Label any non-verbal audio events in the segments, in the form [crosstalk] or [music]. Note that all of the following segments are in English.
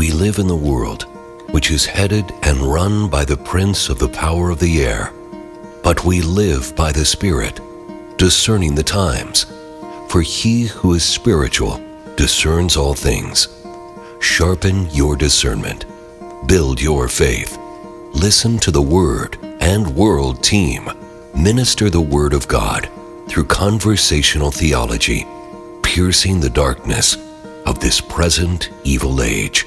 We live in the world which is headed and run by the prince of the power of the air. But we live by the Spirit, discerning the times. For he who is spiritual discerns all things. Sharpen your discernment. Build your faith. Listen to the Word and World Team. Minister the Word of God through conversational theology, piercing the darkness of this present evil age.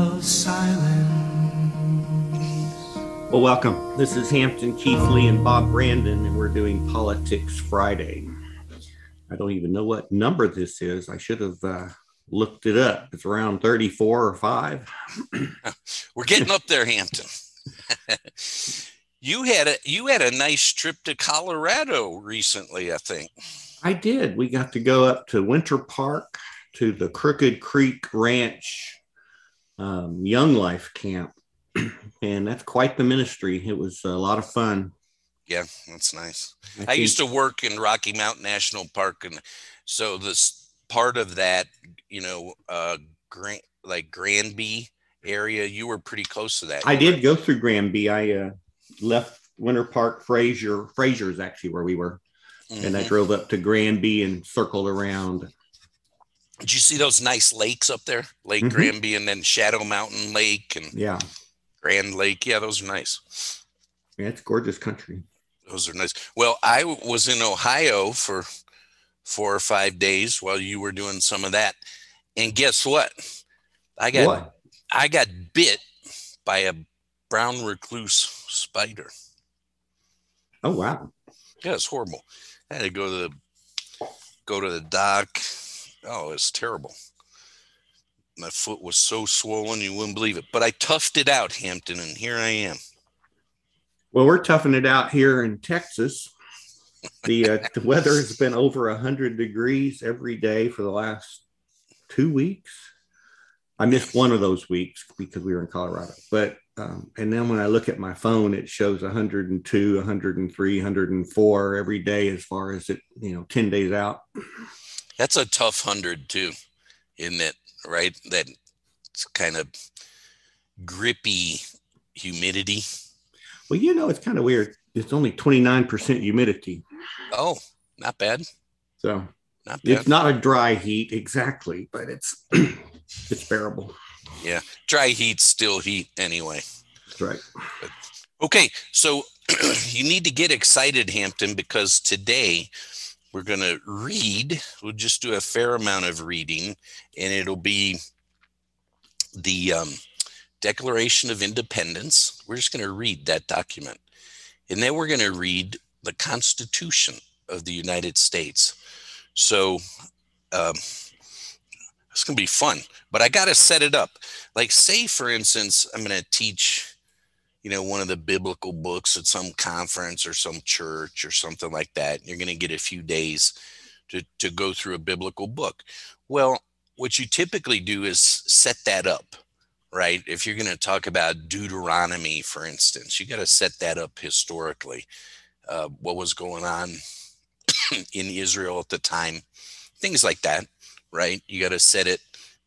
of silence. Well, welcome. This is Hampton Keathley and Bob Brandon, and we're doing Politics Friday. I don't even know what number this is. I should have uh, looked it up. It's around 34 or 5. [laughs] We're getting up there, Hampton. [laughs] you had a you had a nice trip to Colorado recently, I think. I did. We got to go up to Winter Park to the Crooked Creek Ranch um, Young Life Camp, [clears throat] and that's quite the ministry. It was a lot of fun. Yeah, that's nice. I, I used to work in Rocky Mountain National Park, and so this part of that, you know, uh, Grand like Granby area, you were pretty close to that. I did go through Granby. I uh, left Winter Park, Fraser. Fraser is actually where we were, mm-hmm. and I mm-hmm. drove up to Granby and circled around did you see those nice lakes up there? Lake mm-hmm. Granby and then Shadow Mountain Lake and yeah, Grand Lake. Yeah, those are nice. Yeah, it's gorgeous country. Those are nice. Well, I was in Ohio for four or five days while you were doing some of that. And guess what? I got what? I got bit by a brown recluse spider. Oh wow. Yeah, it's horrible. I had to go to the go to the doc oh, it's terrible. My foot was so swollen, you wouldn't believe it. But I toughed it out, Hampton, and here I am. Well, we're toughing it out here in Texas. The, uh, [laughs] the weather has been over 100 degrees every day for the last two weeks. I missed one of those weeks because we were in Colorado. But um, and then when I look at my phone, it shows 102, 103, 104 every day as far as it, you know, 10 days out. That's a tough hundred too, isn't it? Right? That it's kind of grippy humidity. Well, you know, it's kind of weird. It's only 29% humidity. Oh, not bad. So not bad. it's not a dry heat exactly, but it's [clears throat] it's bearable. Yeah. Dry heat's still heat anyway. That's right. But, okay. So [clears throat] you need to get excited, Hampton, because today we're going to read. We'll just do a fair amount of reading, and it'll be the um, Declaration of Independence. We're just going to read that document. And then we're going to read the Constitution of the United States. So um, it's going to be fun, but I got to set it up. Like, say, for instance, I'm going to teach you know, one of the biblical books at some conference or some church or something like that. You're going to get a few days to, to go through a biblical book. Well, what you typically do is set that up, right? If you're going to talk about Deuteronomy, for instance, you got to set that up historically. Uh, what was going on [coughs] in Israel at the time, things like that, right? You got to set it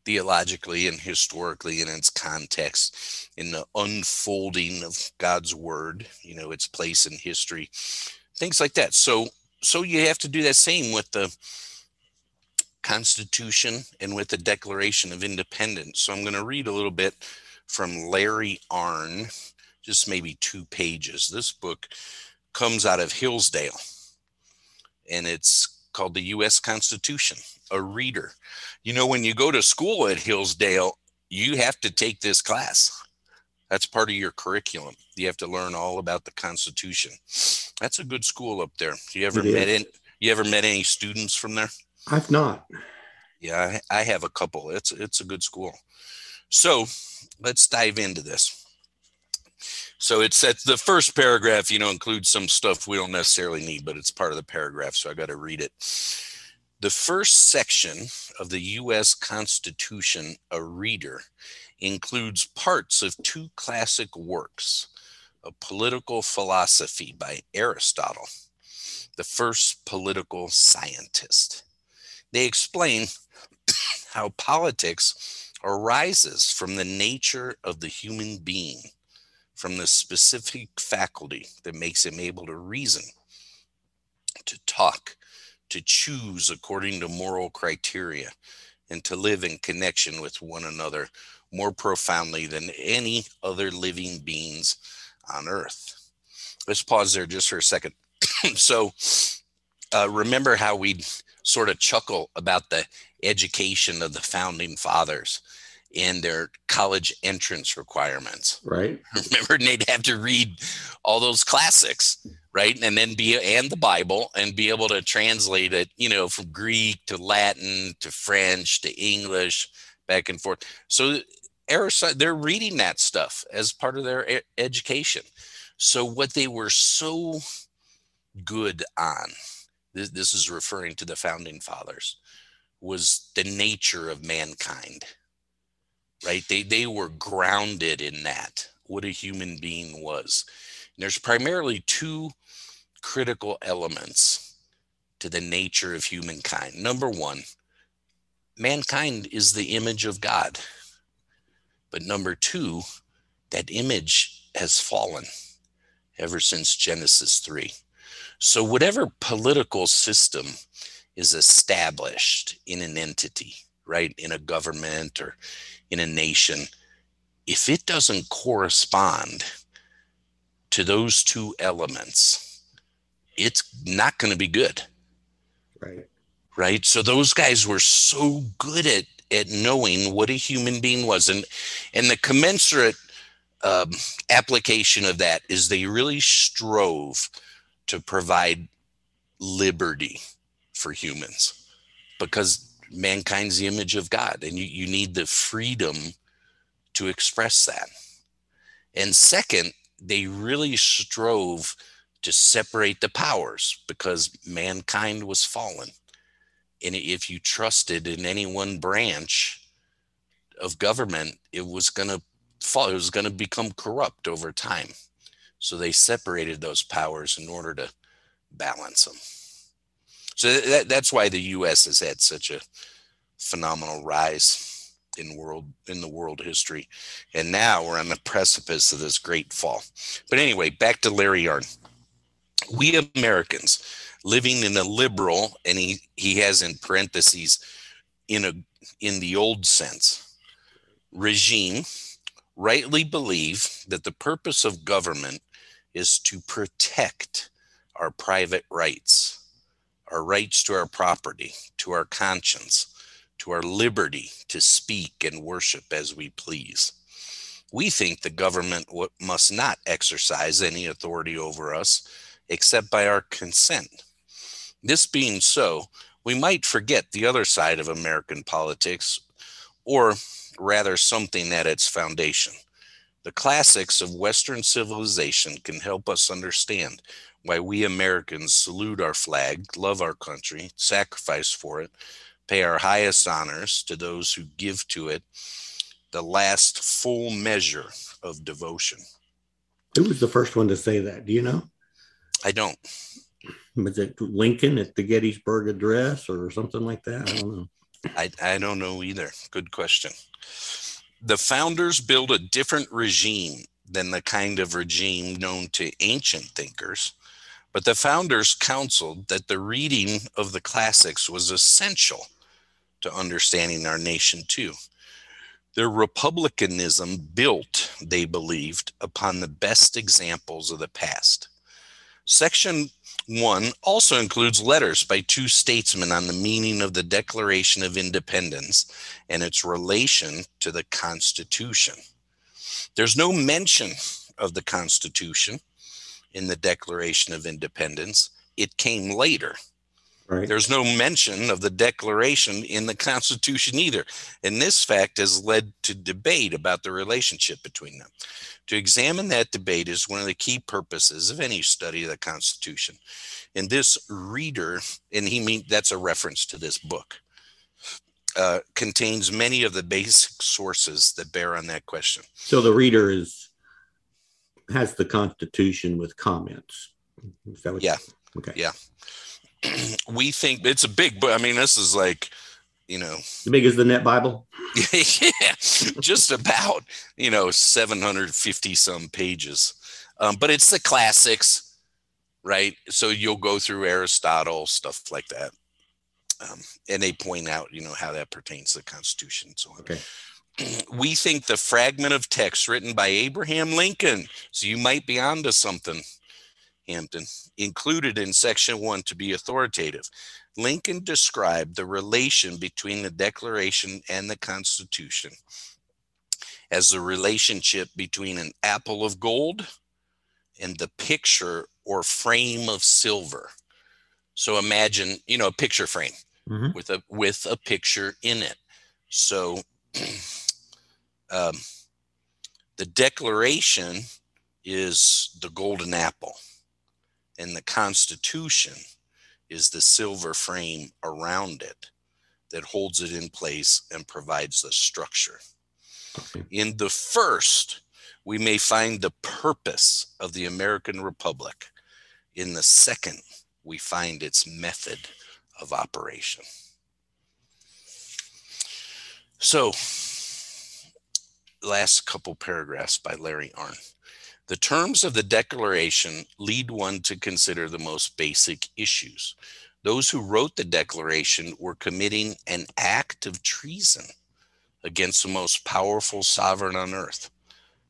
theologically and historically in its context, in the unfolding of God's word, you know, its place in history, things like that. So, so you have to do that same with the Constitution and with the Declaration of Independence. So I'm going to read a little bit from Larry Arnn, just maybe two pages. This book comes out of Hillsdale, and it's called the U.S. Constitution, a reader you know, when you go to school at Hillsdale, you have to take this class. That's part of your curriculum. You have to learn all about the Constitution. That's a good school up there. You ever met in, you ever met any students from there? I've not. Yeah, I, I have a couple. It's it's a good school. So let's dive into this. So it's the first paragraph, you know, includes some stuff we don't necessarily need, but it's part of the paragraph. So I got to read it. The first section of the U.S. Constitution, a reader, includes parts of two classic works a political philosophy by Aristotle, the first political scientist. They explain [coughs] how politics arises from the nature of the human being, from the specific faculty that makes him able to reason, to talk, to choose according to moral criteria, and to live in connection with one another more profoundly than any other living beings on earth. Let's pause there just for a second. [clears throat] so, uh, remember how we sort of chuckle about the education of the founding fathers and their college entrance requirements. Right. [laughs] Remember, they'd have to read all those classics, right? And then be, and the Bible and be able to translate it, you know, from Greek to Latin to French to English, back and forth. So Aristotle, they're reading that stuff as part of their education. So what they were so good on, this, this is referring to the founding fathers, was the nature of mankind. Right? They they were grounded in that, what a human being was. And there's primarily two critical elements to the nature of humankind. Number one, mankind is the image of God. But number two, that image has fallen ever since Genesis 3. So, whatever political system is established in an entity, right, in a government or in a nation, if it doesn't correspond to those two elements, it's not going to be good. Right. Right. So, those guys were so good at at knowing what a human being was and and the commensurate um, application of that is they really strove to provide liberty for humans because mankind's the image of god and you, you need the freedom to express that and second they really strove to separate the powers because mankind was fallen and if you trusted in any one branch of government, it was going to fall, it was going to become corrupt over time. So they separated those powers in order to balance them. So that, that's why the U.S. has had such a phenomenal rise in world in the world history, and now we're on the precipice of this great fall. But anyway, back to Larry Arnn. We Americans living in a liberal, and he, he has in parentheses, in a in the old sense, regime rightly believe that the purpose of government is to protect our private rights, our rights to our property, to our conscience, to our liberty to speak and worship as we please. We think the government must not exercise any authority over us except by our consent. This being so, we might forget the other side of American politics, or rather something at its foundation. The classics of Western civilization can help us understand why we Americans salute our flag, love our country, sacrifice for it, pay our highest honors to those who give to it the last full measure of devotion. Who was the first one to say that? Do you know? I don't was it Lincoln at the Gettysburg Address or something like that? I don't know. I, I don't know either. Good question. The founders built a different regime than the kind of regime known to ancient thinkers, but the founders counseled that the reading of the classics was essential to understanding our nation too. Their republicanism built, they believed, upon the best examples of the past. Section 1 also includes letters by two statesmen on the meaning of the Declaration of Independence and its relation to the Constitution. There's no mention of the Constitution in the Declaration of Independence, it came later. Right. There's no mention of the Declaration in the Constitution either. And this fact has led to debate about the relationship between them. To examine that debate is one of the key purposes of any study of the Constitution. And this reader, and he mean that's a reference to this book, uh, contains many of the basic sources that bear on that question. So the reader is has the Constitution with comments. Is that what Yeah. Okay. Yeah. [clears throat] we think it's a big book. I mean, this is like, you know, As big as the Net Bible. [laughs] yeah, just about, you know, 750 some pages. Um, but it's the classics, right? So you'll go through Aristotle, stuff like that. Um, and they point out, you know, how that pertains to the Constitution and so on. Okay. [clears throat] We think the fragment of text written by Abraham Lincoln, so you might be onto something, Hampton, included in section one to be authoritative. Lincoln described the relation between the Declaration and the Constitution as the relationship between an apple of gold and the picture or frame of silver. So imagine, you know, a picture frame Mhm. with a with a picture in it. So [clears throat] um, the Declaration is the golden apple, and the Constitution is the silver frame around it that holds it in place and provides the structure. In the first, we may find the purpose of the American Republic. In the second, we find its method of operation. So, last couple paragraphs by Larry Arnn. The terms of the Declaration lead one to consider the most basic issues. Those who wrote the Declaration were committing an act of treason against the most powerful sovereign on earth.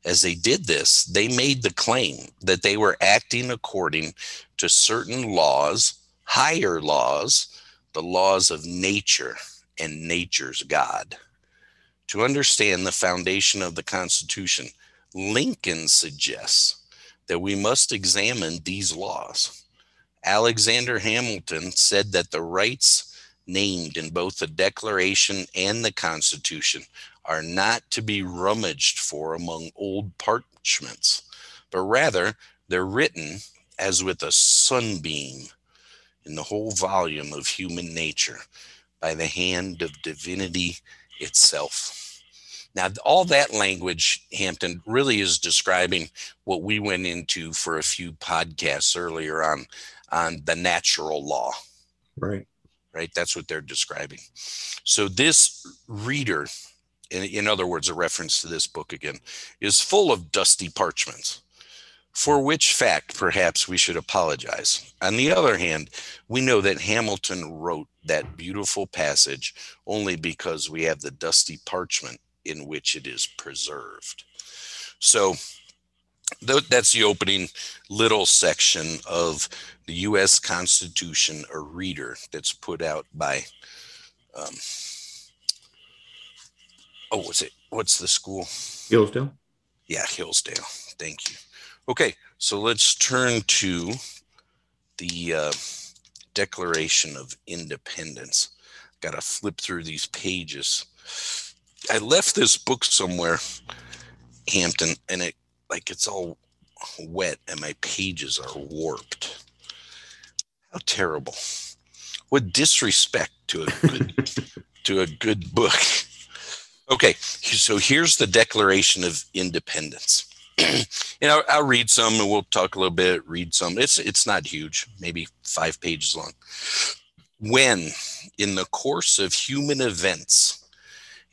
As they did this, they made the claim that they were acting according to certain laws, higher laws, the laws of nature and nature's God. To understand the foundation of the Constitution, Lincoln suggests that we must examine these laws. Alexander Hamilton said that the rights named in both the Declaration and the Constitution are not to be rummaged for among old parchments, but rather they're written as with a sunbeam in the whole volume of human nature by the hand of divinity itself. Now, all that language, Hampton, really is describing what we went into for a few podcasts earlier on on the natural law Right. right? That's what they're describing. So this reader, in, in other words, a reference to this book again, is full of dusty parchments. For which fact, perhaps we should apologize. On the other hand, we know that Hamilton wrote that beautiful passage only because we have the dusty parchment in which it is preserved. So th- that's the opening little section of the U.S. Constitution, a reader that's put out by, um, oh, what's it? What's the school? Hillsdale. Yeah, Hillsdale. Thank you. Okay, so let's turn to the uh, Declaration of Independence. Got to flip through these pages. I left this book somewhere, Hampton, and it like it's all wet and my pages are warped. How terrible. What disrespect to a good to a good book. Okay, so here's the Declaration of Independence. [clears throat] and I'll, I'll read some and we'll talk a little bit, read some. It's it's not huge, maybe five pages long. When in the course of human events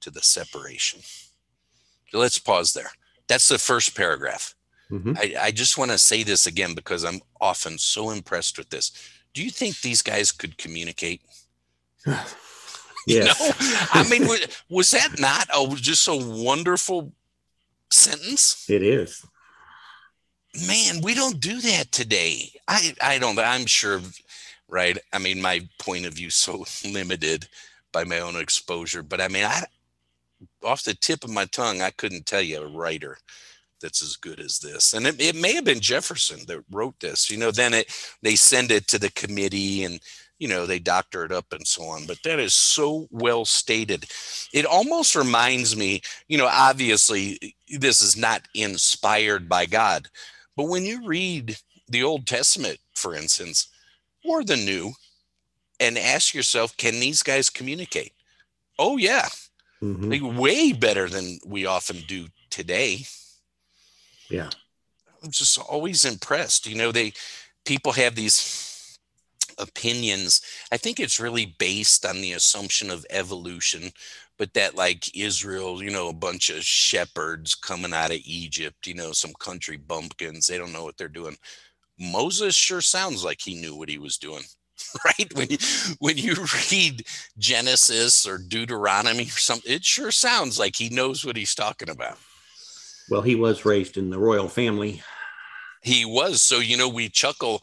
to the separation. So let's pause there. That's the first paragraph. Mhm. I, I just want to say this again because I'm often so impressed with this. Do you think these guys could communicate? [sighs] yes. [laughs] You know, I mean, was, was that not a, just a wonderful sentence? it is. Man, we don't do that today. I, I don't, I'm sure, right? I mean, my point of view so [laughs] limited by my own exposure, but I mean, I, off the tip of my tongue, I couldn't tell you a writer that's as good as this. And it, it may have been Jefferson that wrote this. You know, then it they send it to the committee and you know they doctor it up and so on. But that is so well stated. It almost reminds me, you know, obviously this is not inspired by God, but when you read the Old Testament, for instance, or the New, and ask yourself, can these guys communicate? Oh yeah, Mhm. like way better than we often do today. Yeah. I'm just always impressed. You know, they people have these opinions. I think it's really based on the assumption of evolution, but that like Israel, you know, a bunch of shepherds coming out of Egypt, you know, some country bumpkins, they don't know what they're doing. Moses sure sounds like he knew what he was doing. [laughs] Right when you when you read Genesis or Deuteronomy or something, it sure sounds like he knows what he's talking about. Well, he was raised in the royal family. He was. So, you know, we chuckle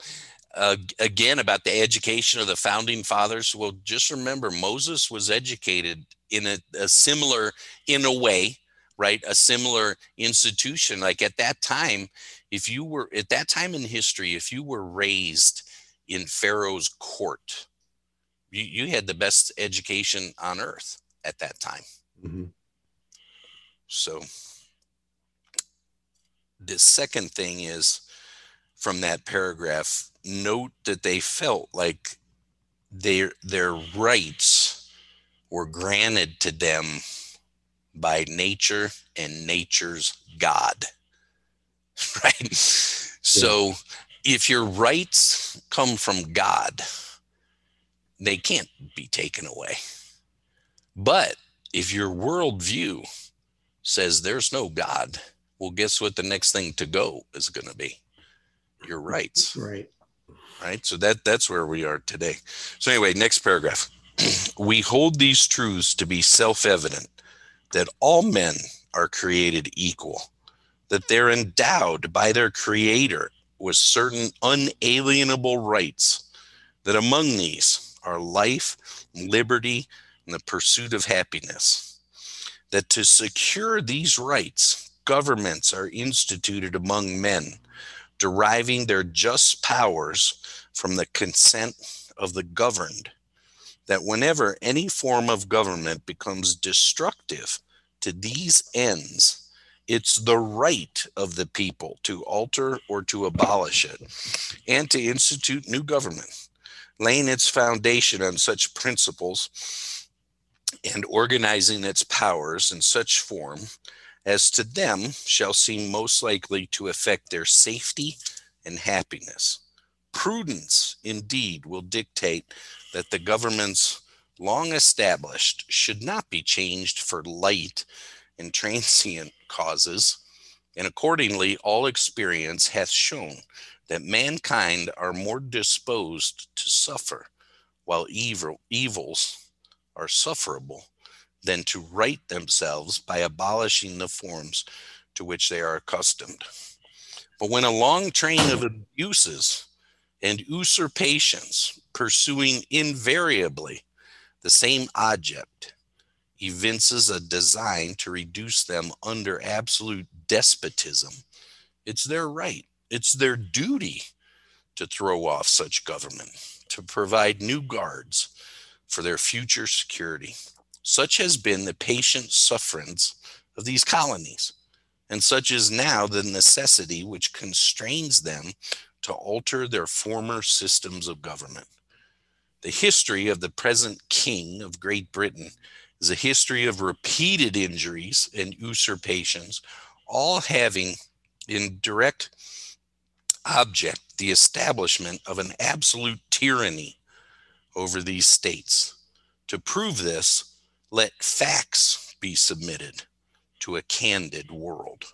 uh, again about the education of the founding fathers. Well, just remember, Moses was educated in a, a similar, in a way, right? A similar institution. Like at that time, if you were, at that time in history, if you were raised in Pharaoh's court, you, you had the best education on earth at that time. Mhm. So the second thing is from that paragraph, note that they felt like their their rights were granted to them by nature and nature's God. [laughs] Right? So if your rights come from God, they can't be taken away. But if your worldview says there's no God, well, guess what the next thing to go is going to be? Your rights, Right. right? So that that's where we are today. So anyway, next paragraph. [clears throat] we hold these truths to be self-evident that all men are created equal, that they're endowed by their creator with certain unalienable rights, that among these are life, liberty, and the pursuit of happiness. That to secure these rights, governments are instituted among men, deriving their just powers from the consent of the governed. That whenever any form of government becomes destructive to these ends, it's the right of the people to alter or to abolish it and to institute new government, laying its foundation on such principles and organizing its powers in such form as to them shall seem most likely to affect their safety and happiness. Prudence, indeed, will dictate that the governments long established should not be changed for light and transient [laughs] causes, and accordingly, all experience hath shown that mankind are more disposed to suffer, while evil evils are sufferable, than to right themselves by abolishing the forms to which they are accustomed. But when a long train of abuses and usurpations, pursuing invariably the same object, evinces a design to reduce them under absolute despotism, it's their right, it's their duty to throw off such government, to provide new guards for their future security. Such has been the patient sufferance of these colonies, and such is now the necessity which constrains them to alter their former systems of government. The history of the present king of Great Britain is a history of repeated injuries and usurpations, all having in direct object the establishment of an absolute tyranny over these states. To prove this, let facts be submitted to a candid world.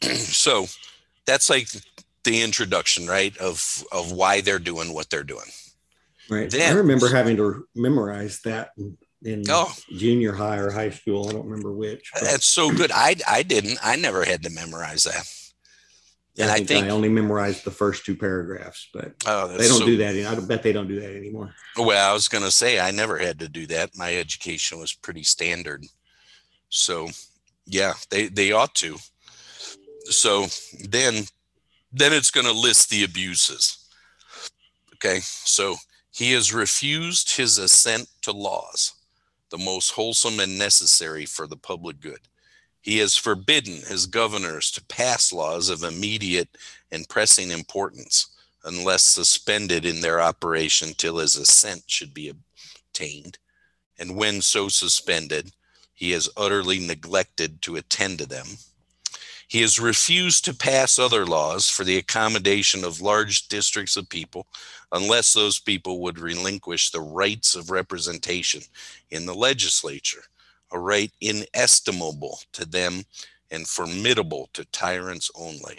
[clears throat] so that's like the introduction, right? Of of why they're doing what they're doing. Right. Then- I remember having to memorize that in Oh. junior high or high school. I don't remember which. but That's so good. I I didn't. I never had to memorize that. And I I think, think I only memorized the first two paragraphs, but oh, they don't so- do that. I bet they don't do that anymore. Well, I was going to say I never had to do that. My education was pretty standard. So, yeah, they they ought to. So then then it's going to list the abuses. Okay? So, he has refused his assent to laws, the most wholesome and necessary for the public good. He has forbidden his governors to pass laws of immediate and pressing importance unless suspended in their operation till his assent should be obtained. And when so suspended, he has utterly neglected to attend to them. He has refused to pass other laws for the accommodation of large districts of people unless those people would relinquish the rights of representation in the legislature, a right inestimable to them and formidable to tyrants only.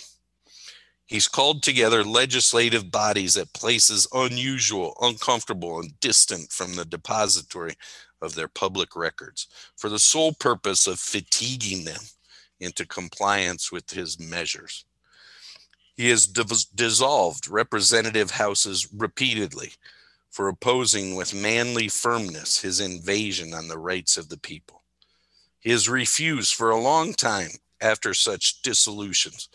He's called together legislative bodies at places unusual, uncomfortable, and distant from the depository of their public records for the sole purpose of fatiguing them into compliance with his measures. He has dis- dissolved representative houses repeatedly for opposing with manly firmness his invasion on the rights of the people. He has refused for a long time after such dissolutions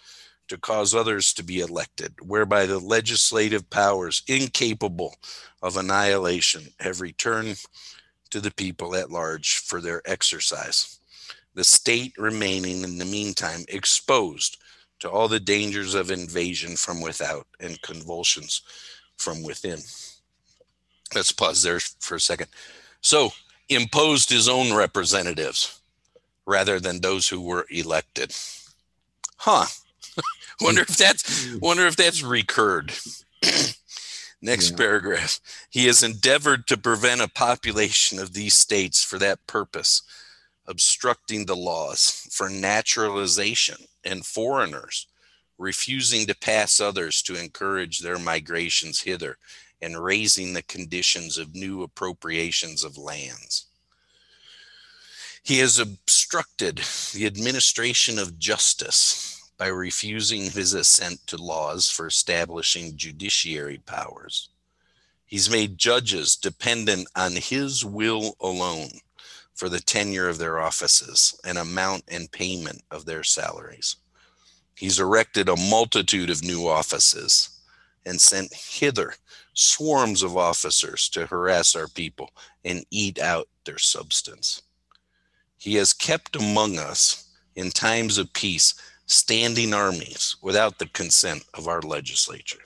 to cause others to be elected, whereby the legislative powers incapable of annihilation have returned to the people at large for their exercise. The state remaining in the meantime exposed to all the dangers of invasion from without and convulsions from within. Let's pause there for a second. So, imposed his own representatives rather than those who were elected. Huh. [laughs] wonder if that's wonder if that's recurred. [clears throat] Next Yeah. paragraph. He has endeavored to prevent a population of these states for that purpose, obstructing the laws for naturalization and foreigners, refusing to pass others to encourage their migrations hither, and raising the conditions of new appropriations of lands. He has obstructed the administration of justice by refusing his assent to laws for establishing judiciary powers. He's made judges dependent on his will alone for the tenure of their offices and amount and payment of their salaries. He's erected a multitude of new offices and sent hither swarms of officers to harass our people and eat out their substance. He has kept among us in times of peace standing armies without the consent of our legislature.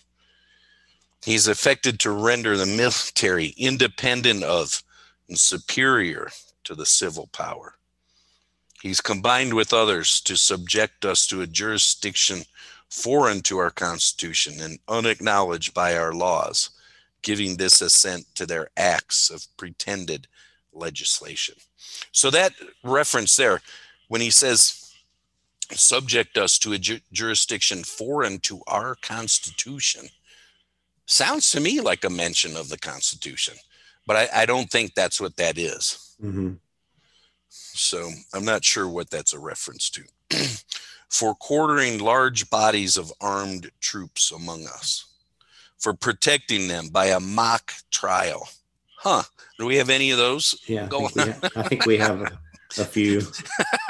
He's affected to render the military independent of and superior to the civil power. He's combined with others to subject us to a jurisdiction foreign to our Constitution and unacknowledged by our laws, giving this assent to their acts of pretended legislation. So that reference there, when he says, subject us to a ju- jurisdiction foreign to our Constitution, sounds to me like a mention of the Constitution, but I, I don't think that's what that is. Hmm So I'm not sure what that's a reference to. [clears throat] for quartering large bodies of armed troops among us, for protecting them by a mock trial. Huh. Do we have any of those? Yeah, I think, we ha- I think we have a, a few. [laughs]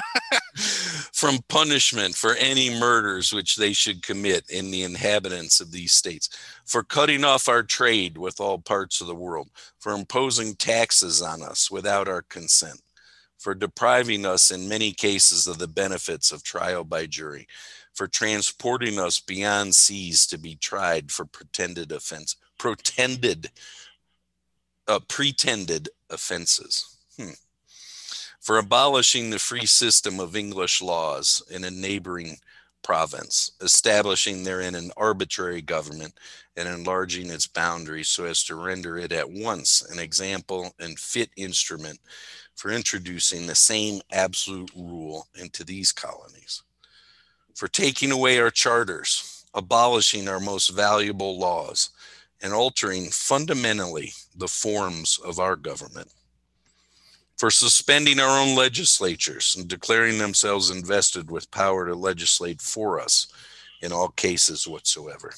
from punishment for any murders which they should commit in the inhabitants of these states, for cutting off our trade with all parts of the world, for imposing taxes on us without our consent, for depriving us in many cases of the benefits of trial by jury, for transporting us beyond seas to be tried for pretended offense, pretended, uh, pretended offenses. Hmm for abolishing the free system of English laws in a neighboring province, establishing therein an arbitrary government and enlarging its boundaries so as to render it at once an example and fit instrument for introducing the same absolute rule into these colonies, for taking away our charters, abolishing our most valuable laws, and altering fundamentally the forms of our government. For suspending our own legislatures and declaring themselves invested with power to legislate for us in all cases whatsoever.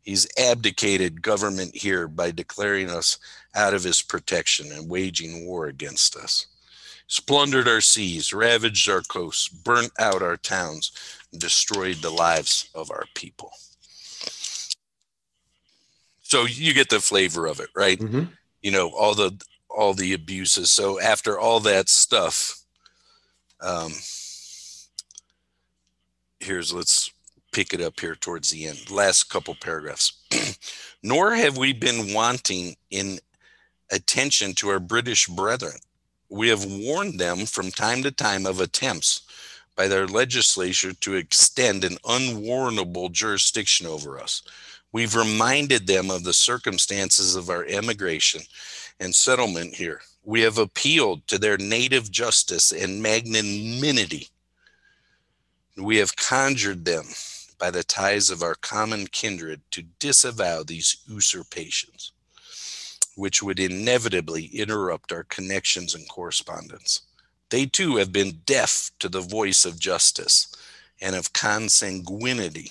He's abdicated government here by declaring us out of his protection and waging war against us. He's plundered our seas, ravaged our coasts, burnt out our towns, and destroyed the lives of our people. So you get the flavor of it, right? hmm You know, all the all the abuses. So after all that stuff, um here's let's pick it up here towards the end. Last couple paragraphs. [clears throat] Nor have we been wanting in attention to our British brethren. We have warned them from time to time of attempts by their legislature to extend an unwarrantable jurisdiction over us. We've reminded them of the circumstances of our emigration and settlement here. We have appealed to their native justice and magnanimity. We have conjured them by the ties of our common kindred to disavow these usurpations, which would inevitably interrupt our connections and correspondence. They too have been deaf to the voice of justice and of consanguinity.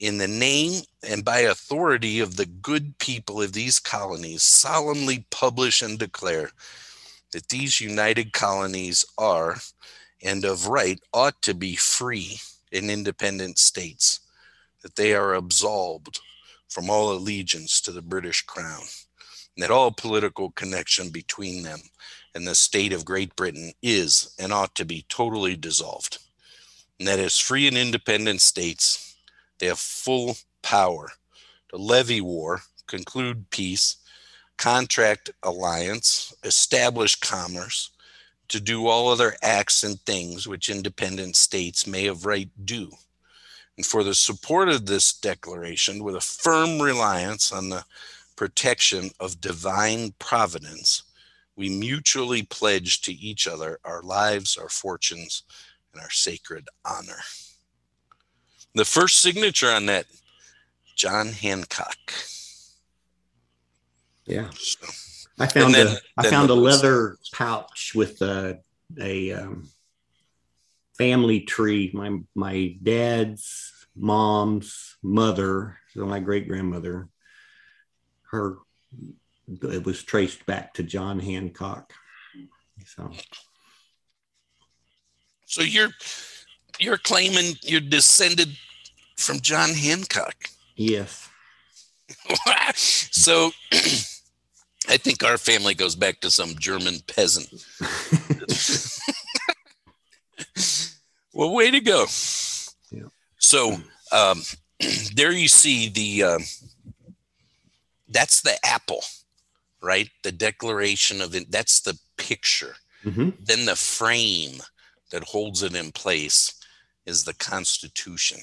in the name and by authority of the good people of these colonies, solemnly publish and declare that these united colonies are, and of right ought to be free and independent states, that they are absolved from all allegiance to the British Crown, and that all political connection between them and the state of Great Britain is and ought to be totally dissolved, and that as free and independent states, they have full power to levy war, conclude peace, contract alliance, establish commerce, to do all other acts and things which independent states may of right do. And for the support of this declaration, with a firm reliance on the protection of divine providence, we mutually pledge to each other our lives, our fortunes, and our sacred honor. The first signature on that, John Hancock. Yeah. So, I found then- a I found a the- leather pouch with a a um, family tree. My my dad's mom's mother, so my great grandmother, her it was traced back to John Hancock. So so you're you're claiming you're descended from John Hancock. yes, [laughs] so [clears throat] I think our family goes back to some German peasant. [laughs] well, way to go. Yeah. So um, [clears throat] there you see the um that's the apple, right? The declaration of it. That's the picture. Mhm. Then the frame that holds it in place is the Constitution.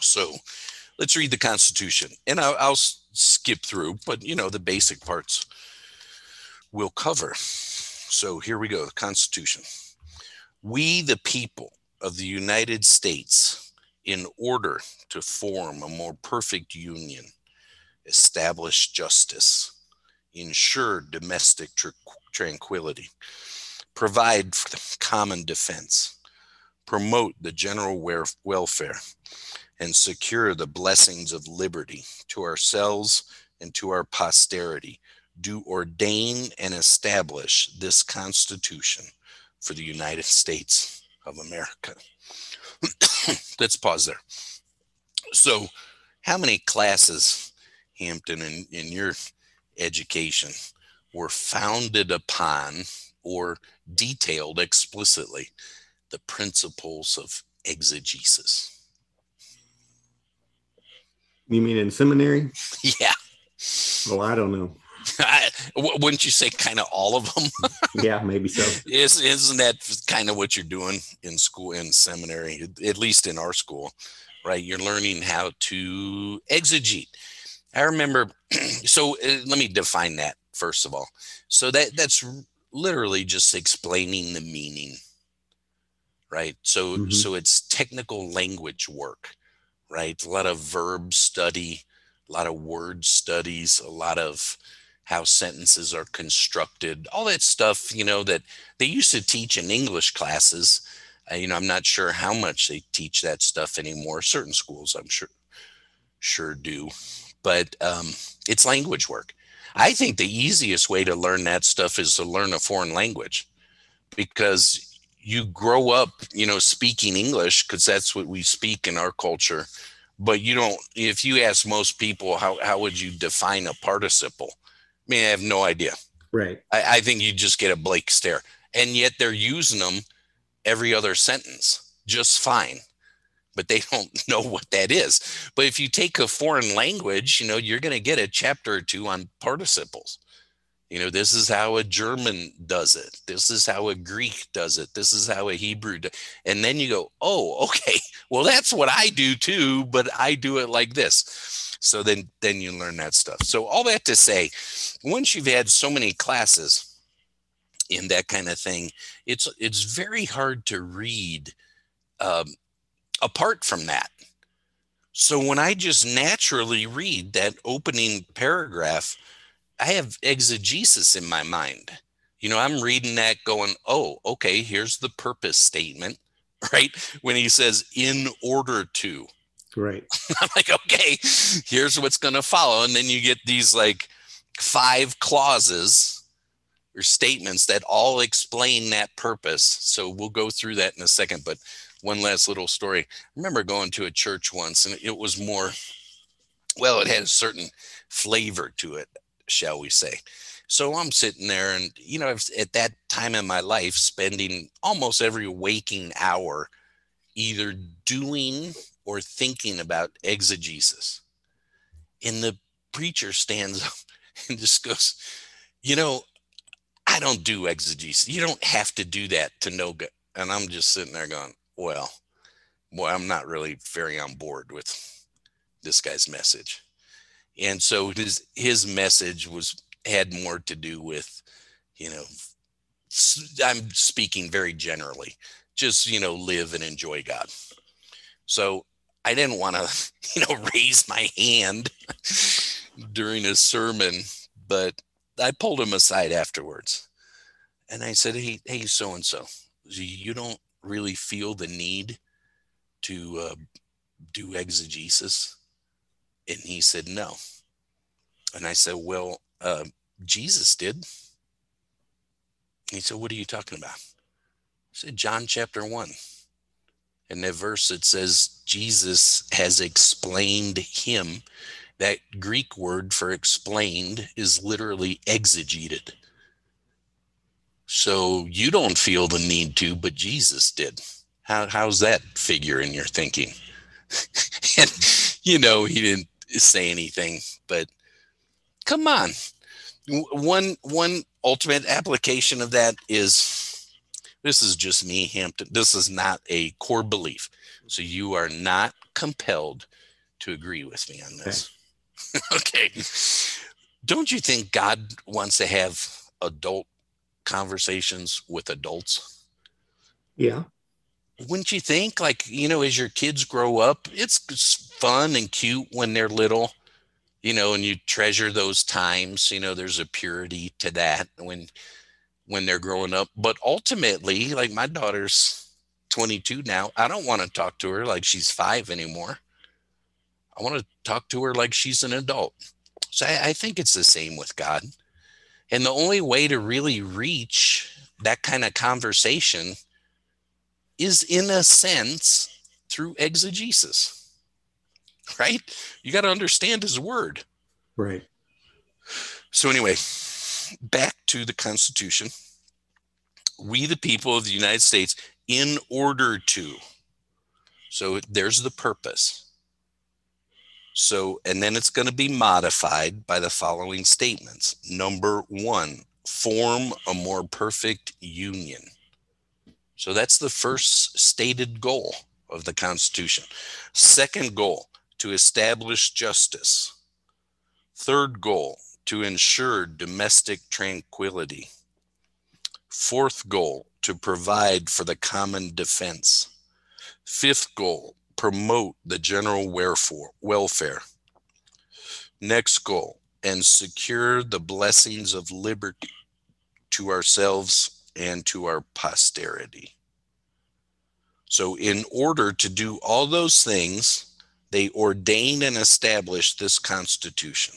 So let's read the Constitution, and I'll, I'll skip through, but you know the basic parts we'll cover. So here we go. The Constitution. We, the people of the United States, in order to form a more perfect union, establish justice, ensure domestic tr- tranquility, provide for the common defense, promote the general welfare, and secure the blessings of liberty to ourselves and to our posterity, do ordain and establish this Constitution for the United States of America. [coughs] Let's pause there. So, how many classes, Hampton, in, in your education were founded upon or detailed explicitly the principles of exegesis? you mean in seminary? [laughs] Yeah. Well, I don't know. I, wouldn't you say kind of all of them? [laughs] Yeah, maybe so. Is, isn't that kind of what you're doing in school, in seminary, at least in our school, right? You're learning how to exegete. I remember, [clears throat] so uh, let me define that first of all. So that that's literally just explaining the meaning, right? So Mhm. so it's technical language work, right? A lot of verb study, a lot of word studies, a lot of how sentences are constructed, all that stuff, you know, that they used to teach in English classes. Uh, you know, I'm not sure how much they teach that stuff anymore. Certain schools, I'm sure, sure do, but um, it's language work. I think the easiest way to learn that stuff is to learn a foreign language because you grow up, you know, speaking English because that's what we speak in our culture. But you don't, if you ask most people, how, how would you define a participle? I mean, I have no idea. Right. I, I think you just get a blank stare. And yet they're using them every other sentence just fine, but they [laughs] don't know what that is. But if you take a foreign language, you know, you're going to get a chapter or two on participles. You know, this is how a German does it. This is how a Greek does it. This is how a Hebrew does And then you go, oh, okay. [laughs] Well, that's what I do too, but I do it like this. So then then you learn that stuff. So all that to say, once you've had so many classes in that kind of thing, it's it's very hard to read um, apart from that. So when I just naturally read that opening paragraph, I have exegesis in my mind. You know, I'm reading that going, oh, okay, here's the purpose statement, [laughs] right? When he says in order to, Right. [laughs] I'm like, okay, here's what's going to follow. And then you get these like five clauses or statements that all explain that purpose. So we'll go through that in a second. But one last little story. I remember going to a church once and it was more, well, it had a certain flavor to it, shall we say. So I'm sitting there and, you know, at that time in my life, spending almost every waking hour either doing or thinking about exegesis. And the preacher stands [laughs] up and just goes, You know, I don't do exegesis. You don't have to do that to know God. And I'm just sitting there going, Well, boy, I'm not really very on board with this guy's message. And so his his message was had more to do with, you know, I'm speaking very generally, just you know, live and enjoy God. So I didn't want to, [laughs] you know, [laughs] raise my hand [laughs] during a sermon, but I pulled him aside afterwards. And I said, Hey, hey, so and so, you don't really feel the need to uh, do exegesis? And he said, No. And I said, Well, uh, Jesus did. He said, What are you talking about? I said, John chapter 1. In that verse, it says, Jesus has explained him. That Greek word for explained is literally exegeted. So you don't feel the need to, but Jesus did. How, how's that figure in your thinking? [laughs] and, you know, he didn't say anything, but come on. One, one ultimate application of that is this is just me, Hampton. This is not a core belief. So you are not compelled to agree with me on this. Okay. [laughs] okay. Don't you think God wants to have adult conversations with adults? Yeah. Wouldn't you think, like, you know, as your kids grow up, it's fun and cute when they're little, you know, and you treasure those times. You know, there's a purity to that when when they're growing up. But ultimately, like my daughter's 22 now, I don't want to talk to her like she's five anymore. I want to talk to her like she's an adult. So I, I think it's the same with God. And the only way to really reach that kind of conversation is, in a sense, through exegesis, right? You got to understand his word. Right. So, anyway, back to the Constitution. We, the people of the United States, in order to. So, there's the purpose. So, and then it's going to be modified by the following statements. Number one, form a more perfect union. So that's the first stated goal of the Constitution. Second goal, to establish justice. Third goal, to ensure domestic tranquility. Fourth goal, to provide for the common defense. Fifth goal, promote the general welfare. Next goal, and secure the blessings of liberty to ourselves and to our posterity. So, in order to do all those things, they ordained and established this Constitution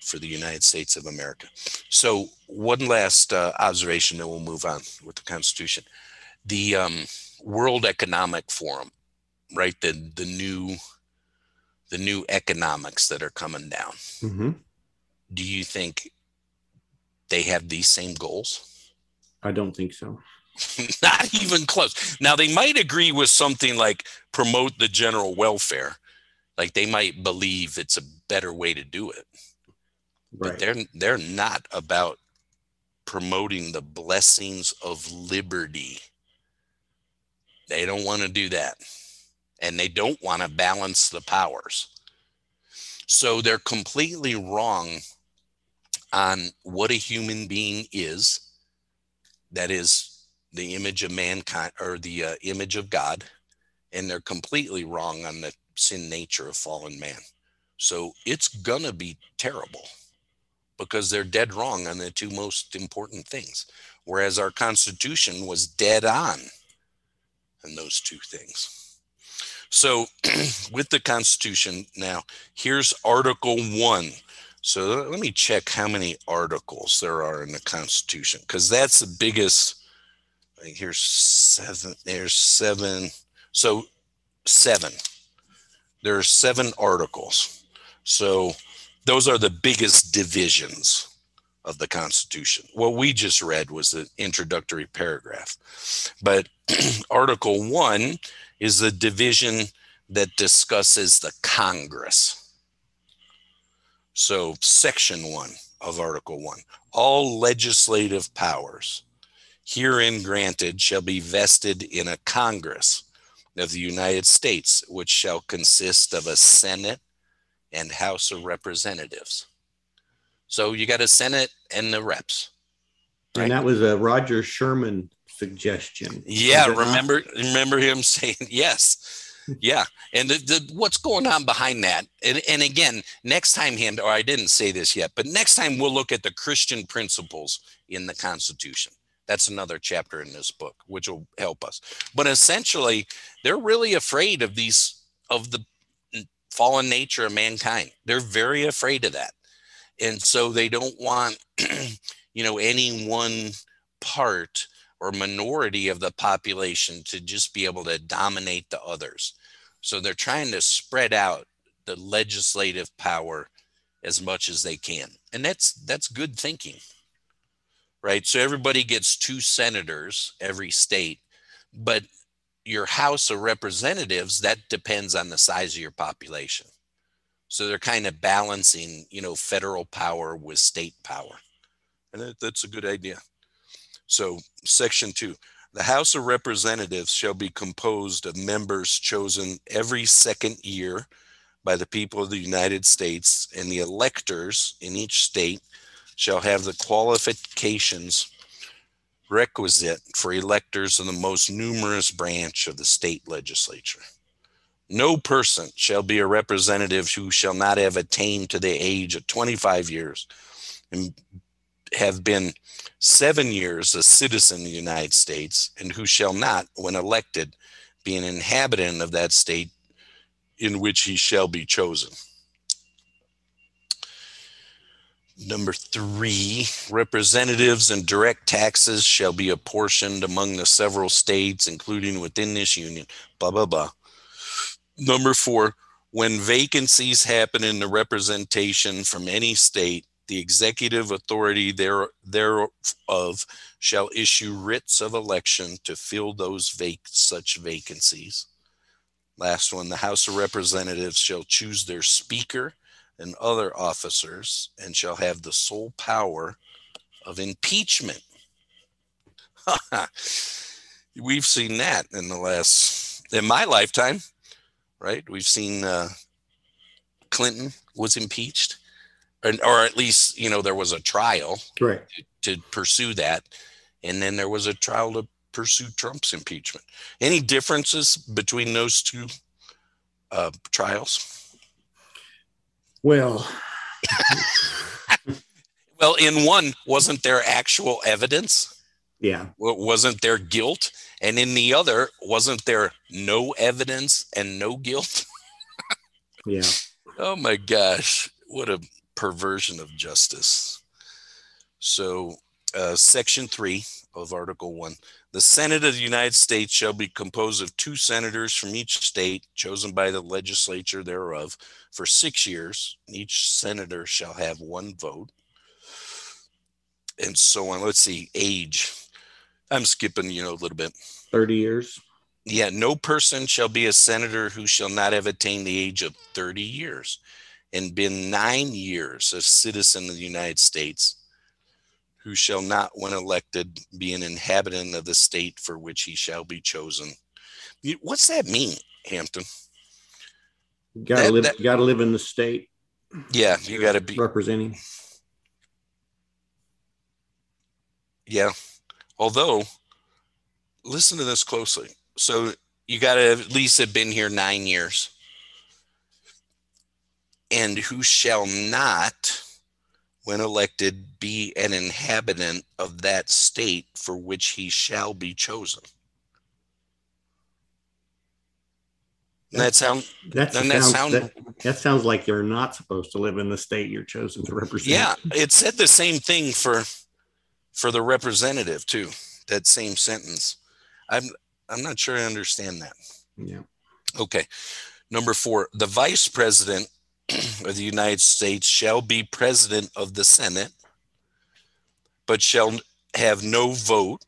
for the United States of America. So, one last uh, observation, then we'll move on with the Constitution. The um, World Economic Forum, right? The the new the new economics that are coming down. Mm-hmm. Do you think they have these same goals? I don't think so. [laughs] Not even close. Now they might agree with something like promote the general welfare. Like they might believe it's a better way to do it. Right. But they're they're not about promoting the blessings of liberty. They don't want to do that. And they don't want to balance the powers. So they're completely wrong on what a human being is. That is the image of mankind or the uh, image of God, and they're completely wrong on the sin nature of fallen man. So it's gonna be terrible because they're dead wrong on the two most important things. Whereas our Constitution was dead on on those two things. So, [clears throat] with the Constitution, now here's Article 1. So, let me check how many articles there are in the Constitution because that's the biggest here's seven there's seven so seven. There are seven articles. So those are the biggest divisions of the constitution. What we just read was the introductory paragraph. But [clears throat] article 1 is the division that discusses the congress so section 1 of article 1 all legislative powers herein granted shall be vested in a Congress of the United States, which shall consist of a Senate and House of Representatives. So you got a Senate and the reps. Right? And that was a Roger Sherman suggestion. Yeah, remember remember him [laughs] saying yes. Yeah, and the, the, what's going on behind that? And, and again, next time, Hampton I didn't say this yet, but next time we'll look at the Christian principles in the Constitution. That's another chapter in this book, which will help us. But essentially, they're really afraid of these, of the fallen nature of mankind. They're very afraid of that. And so they don't want, [clears throat] you know, any one part or minority of the population to just be able to dominate the others. So they're trying to spread out the legislative power as much as they can. And that's that's good thinking right? So everybody gets two senators every state, but your House of Representatives, that depends on the size of your population. So they're kind of balancing, you know, federal power with state power. And that, that's a good idea. So, section two the House of Representatives shall be composed of members chosen every second year by the people of the United States, and the electors in each state shall have the qualifications requisite for electors of the most numerous branch of the state legislature. No person shall be a representative who shall not have attained to the age of 25 years and have been seven years a citizen of the United States, and who shall not, when elected, be an inhabitant of that state in which he shall be chosen. Number three, representatives and direct taxes shall be apportioned among the several states, including within this union, blah, blah, blah. Number four, when vacancies happen in the representation from any state, the executive authority there, thereof shall issue writs of election to fill those vac- such vacancies. Last one, the House of Representatives shall choose their speaker and other officers and shall have the sole power of impeachment. [laughs] We've seen that in the last, in my lifetime, right? We've seen uh, Clinton was impeached, or, or at least, you know, there was a trial Right. to pursue that. And then there was a trial to pursue Trump's impeachment. Any differences between those two uh, trials? Well, [laughs] Well, in one, wasn't there actual evidence? yeah. Wa- Wasn't there guilt? And in the other, wasn't there no evidence and no guilt? [laughs] Yeah. Oh my gosh, what a perversion of justice. So, uh, Section 3 of Article 1 The Senate of the United States shall be composed of two senators from each state, chosen by the legislature thereof, for six years. Each senator shall have one vote. And so on. Let's see, age. I'm skipping, you know, a little bit. 30 years. Yeah, no person shall be a senator who shall not have attained the age of 30 years and been nine years a citizen of the United States, who shall not, when elected, be an inhabitant of the state for which he shall be chosen. What's that mean, Hampton? You gotta That- live. that- gotta live in the state. Yeah, you got to be. representing. Yeah. Although, listen to this closely. So you got to at least have been here nine years. And who shall not, when elected, be an inhabitant of that state for which he shall be chosen. Doesn't that sound, that sounds, sound, that, that sounds like you're not supposed to live in the state you're chosen to represent. yeah, it said the same thing for, for the representative too, that same sentence. I'm, I'm not sure I understand that. Yeah. Okay. Number four, the vice president of the United States shall be president of the Senate, but shall have no vote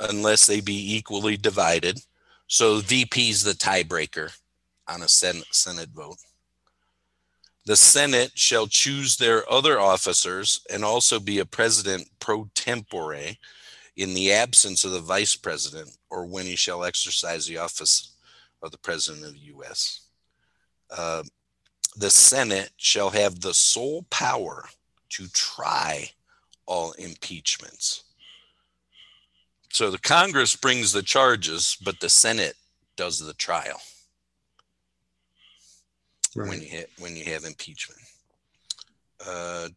unless they be equally divided. So VP is the tiebreaker on a Senate, Senate vote. The Senate shall choose their other officers and also be a president pro tempore in the absence of the vice president or when he shall exercise the office of the president of the U.S. Uh, the Senate shall have the sole power to try all impeachments. So the Congress brings the charges, but the Senate does the trial when you hit, when you have impeachment. Uh,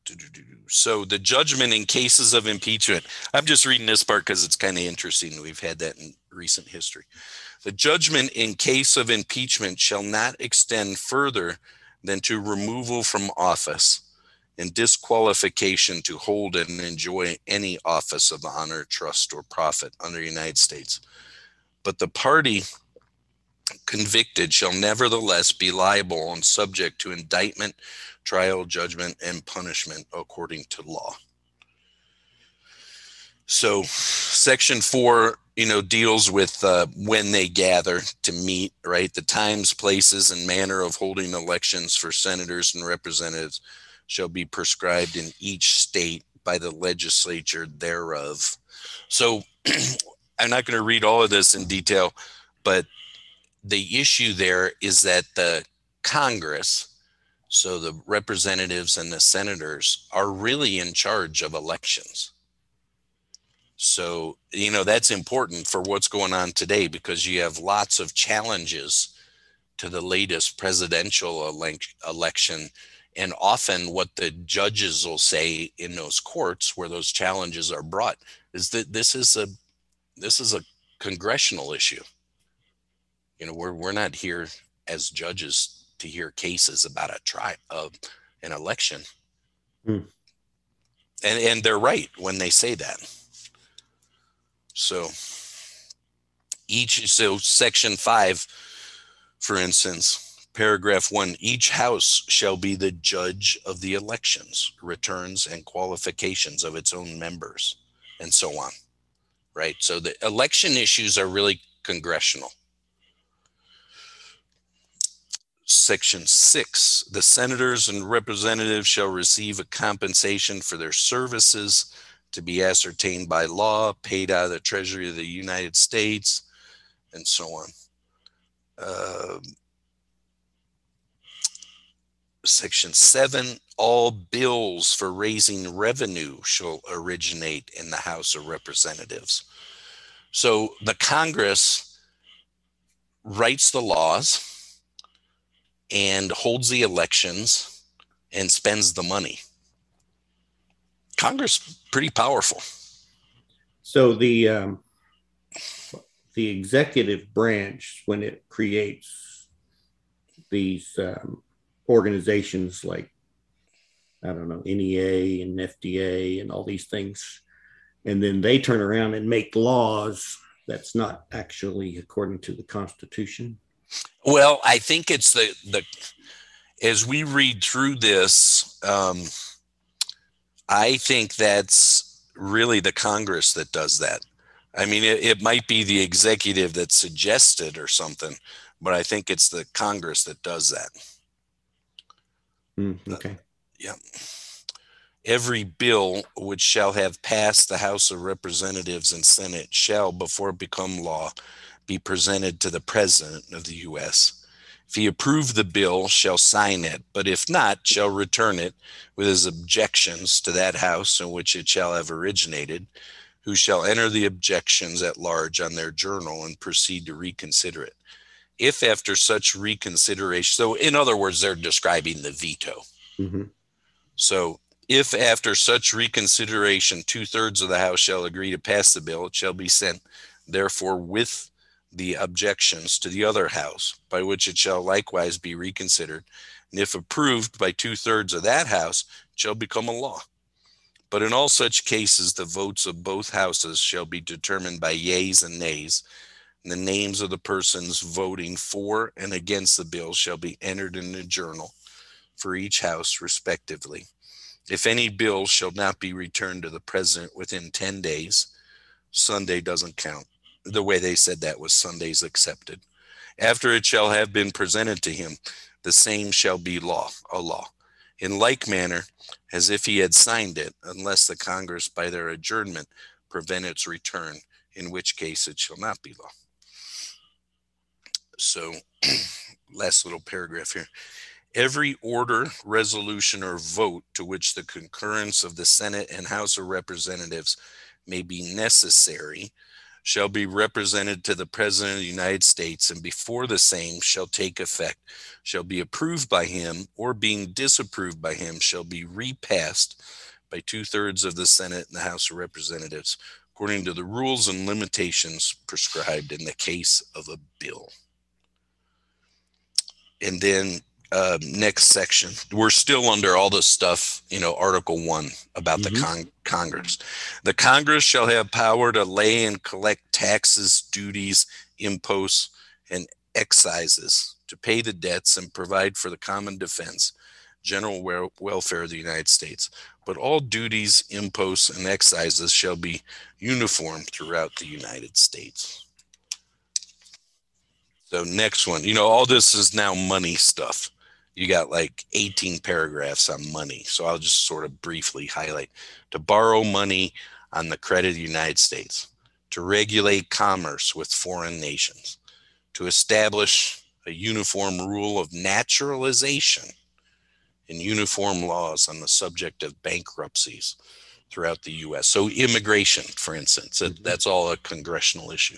so the judgment in cases of impeachment. I'm just reading this part because it's kind of interesting. We've had that in recent history. The judgment in case of impeachment shall not extend further than to removal from office and disqualification to hold and enjoy any office of honor, trust, or profit under the United States. But the party convicted shall nevertheless be liable and subject to indictment, trial, judgment, and punishment according to law. So, section four, you know, deals with uh, when they gather to meet, right? The times, places, and manner of holding elections for senators and representatives shall be prescribed in each state by the legislature thereof. So, [clears throat] I'm not going to read all of this in detail, but the issue there is that the Congress, so the representatives and the senators, are really in charge of elections. So, you know, that's important for what's going on today because you have lots of challenges to the latest presidential election. And often, what the judges will say in those courts where those challenges are brought is that this is a this is a congressional issue you know we're we're not here as judges to hear cases about a try of an election Hmm. and and they're right when they say that so each so section 5 for instance paragraph 1 each house shall be the judge of the elections returns and qualifications of its own members and so on right? So the election issues are really congressional. Section 6 The senators and representatives shall receive a compensation for their services to be ascertained by law, paid out of the Treasury of the United States, and so on. Uh, Section 7 All bills for raising revenue shall originate in the House of Representatives. So the Congress writes the laws and holds the elections and spends the money. Congress pretty powerful. So the um, the executive branch, when it creates these um, organizations like I don't know NEA and FDA and all these things, and then they turn around and make laws that's not actually according to the Constitution. Well, I think it's the the as we read through this, um, I think that's really the Congress that does that. I mean, it, it might be the executive that suggested or something, but I think it's the Congress that does that. Mm, okay. Uh, yeah. Every bill which shall have passed the House of Representatives and Senate shall, before it become law, be presented to the President of the U.S. If he approve the bill, shall sign it, but if not, shall return it with his objections to that House in which it shall have originated, who shall enter the objections at large on their journal and proceed to reconsider it. If after such reconsideration, so in other words, they're describing the veto. Mm-hmm. So if after such reconsideration two thirds of the House shall agree to pass the bill, it shall be sent, therefore, with the objections to the other house, by which it shall likewise be reconsidered, and if approved by two thirds of that house, shall become a law. But in all such cases, the votes of both houses shall be determined by yeas and nays, and the names of the persons voting for and against the bill shall be entered in the journal for each house respectively. If any bill shall not be returned to the president within 10 days, Sunday doesn't count the way they said that was Sundays accepted. After it shall have been presented to him, the same shall be law, a law. In like manner, as if he had signed it, unless the Congress by their adjournment prevent its return, in which case it shall not be law. So, [clears throat] last little paragraph here. Every order, resolution, or vote to which the concurrence of the Senate and House of Representatives may be necessary shall be represented to the President of the United States, and before the same shall take effect, shall be approved by him, or being disapproved by him, shall be repassed by two thirds of the Senate and the House of Representatives, according to the rules and limitations prescribed in the case of a bill. And then uh, next section. We're still under all this stuff, you know, Article 1 about mm-hmm. the con- Congress. The Congress shall have power to lay and collect taxes, duties, imposts, and excises to pay the debts and provide for the common defense, general wel- welfare of the United States. But all duties, imposts, and excises shall be uniform throughout the United States. So, next one, you know, all this is now money stuff you got like 18 paragraphs on money. So I'll just sort of briefly highlight to borrow money on the credit of the United States, to regulate commerce with foreign nations, to establish a uniform rule of naturalization and uniform laws on the subject of bankruptcies throughout the US. So, immigration, for instance, mm-hmm. that's all a congressional issue.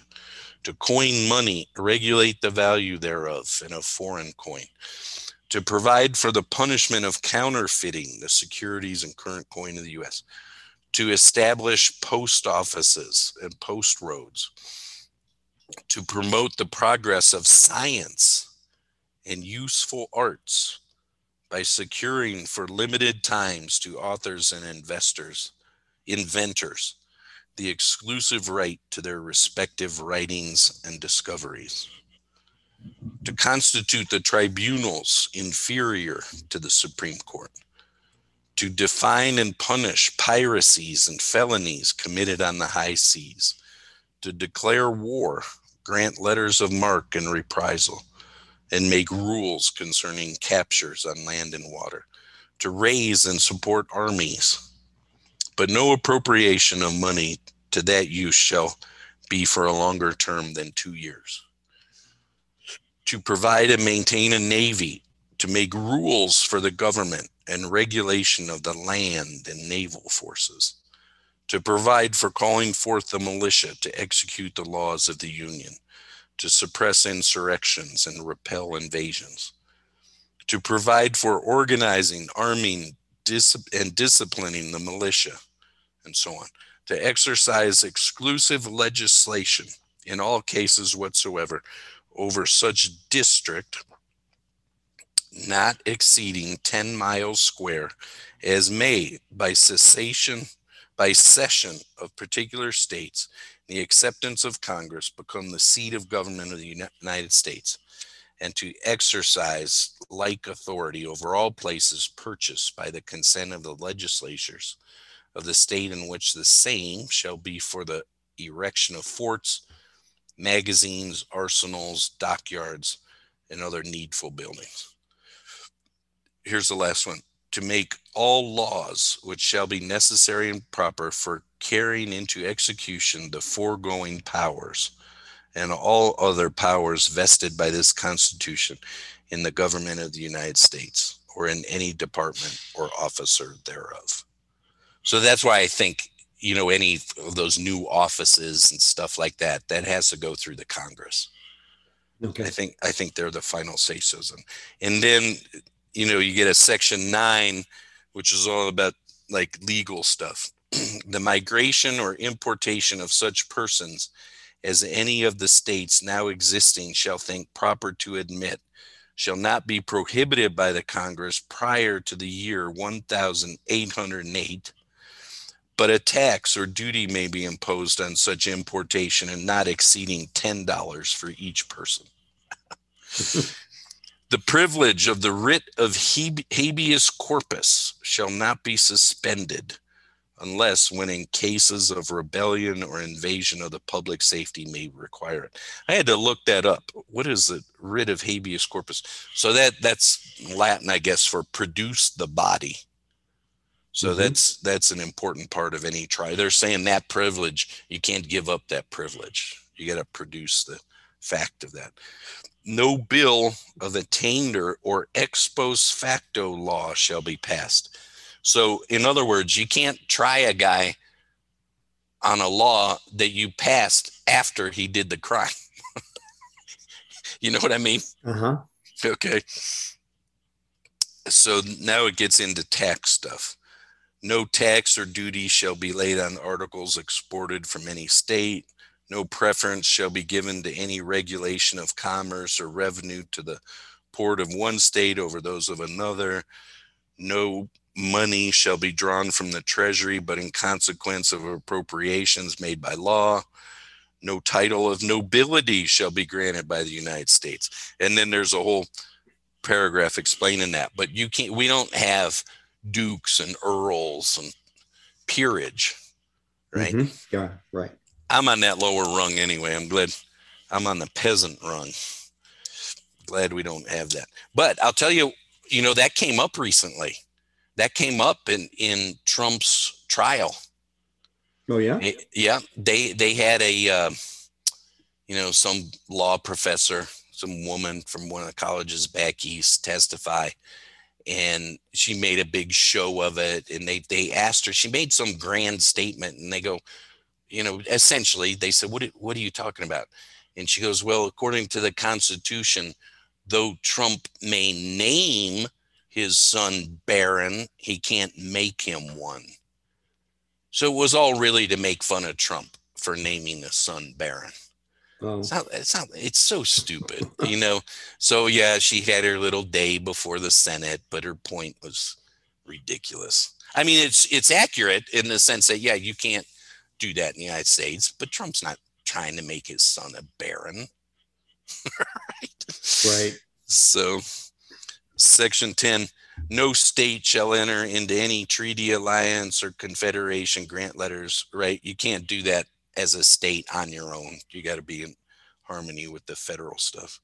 To coin money, regulate the value thereof in a foreign coin to provide for the punishment of counterfeiting the securities and current coin of the US, to establish post offices and post roads, to promote the progress of science and useful arts by securing for limited times to authors and investors, inventors, the exclusive right to their respective writings and discoveries to constitute the tribunals inferior to the Supreme Court, to define and punish piracies and felonies committed on the high seas, to declare war, grant letters of marque and reprisal, and make rules concerning captures on land and water, to raise and support armies. But no appropriation of money to that use shall be for a longer term than two years. To provide and maintain a navy, to make rules for the government and regulation of the land and naval forces, to provide for calling forth the militia to execute the laws of the Union, to suppress insurrections and repel invasions, to provide for organizing, arming, and disciplining the militia, and so on, to exercise exclusive legislation in all cases whatsoever over such district not exceeding 10 miles square as may by cessation by cession of particular states the acceptance of congress become the seat of government of the united states and to exercise like authority over all places purchased by the consent of the legislatures of the state in which the same shall be for the erection of forts magazines arsenals dockyards and other needful buildings here's the last one to make all laws which shall be necessary and proper for carrying into execution the foregoing powers and all other powers vested by this Constitution in the government of the United States or in any department or officer thereof. So that's why I think, you know, any of those new offices and stuff like that, that has to go through the Congress. Okay. I think I think they're the final say so's. And then you know, you get a section nine, which is all about like legal stuff. [clears throat] the migration or importation of such persons as any of the states now existing shall think proper to admit shall not be prohibited by the Congress prior to the year 1808, but a tax or duty may be imposed on such importation and not exceeding $10 for each person. [laughs] The privilege of the writ of habeas corpus shall not be suspended unless when in cases of rebellion or invasion of the public safety may require it. I had to look that up. What is the writ of habeas corpus? So that that's Latin, I guess, for produce the body. So mm-hmm. that's that's an important part of any trial. They're saying that privilege, you can't give up that privilege. You got to produce the fact of that no bill of attainder or ex post facto law shall be passed. So, in other words, you can't try a guy on a law that you passed after he did the crime. [laughs] you know what I mean? Uh huh. Okay. So now it gets into tax stuff. No tax or duty shall be laid on articles exported from any state no preference shall be given to any regulation of commerce or revenue to the port of one state over those of another. No money shall be drawn from the treasury, but in consequence of appropriations made by law. No title of nobility shall be granted by the United States. And then there's a whole paragraph explaining that. But you can't, we don't have dukes and earls and peerage, right? Mm-hmm. Yeah, right. I'm on that lower rung anyway. I'm glad I'm on the peasant rung. Glad we don't have that. But I'll tell you, you know, that came up recently. That came up in in Trump's trial. Oh yeah. yeah, they they had a uh, you know some law professor, some woman from one of the colleges back east testify and she made a big show of it and they they asked her she made some grand statement and they go you know, essentially they said, what, what are you talking about? And she goes, well, according to the Constitution, though Trump may name his son Barron, he can't make him one. So it was all really to make fun of Trump for naming the son Barron. Oh. It's not, it's not, it's so stupid, you know? So yeah, she had her little day before the Senate, but her point was ridiculous. I mean, it's, it's accurate in the sense that, yeah, you can't, do that in the United States, but Trump's not trying to make his son a baron. [laughs] right? Right. So, Section 10 no state shall enter into any treaty, alliance, or confederation grant letters, right? You can't do that as a state on your own. You got to be in harmony with the federal stuff.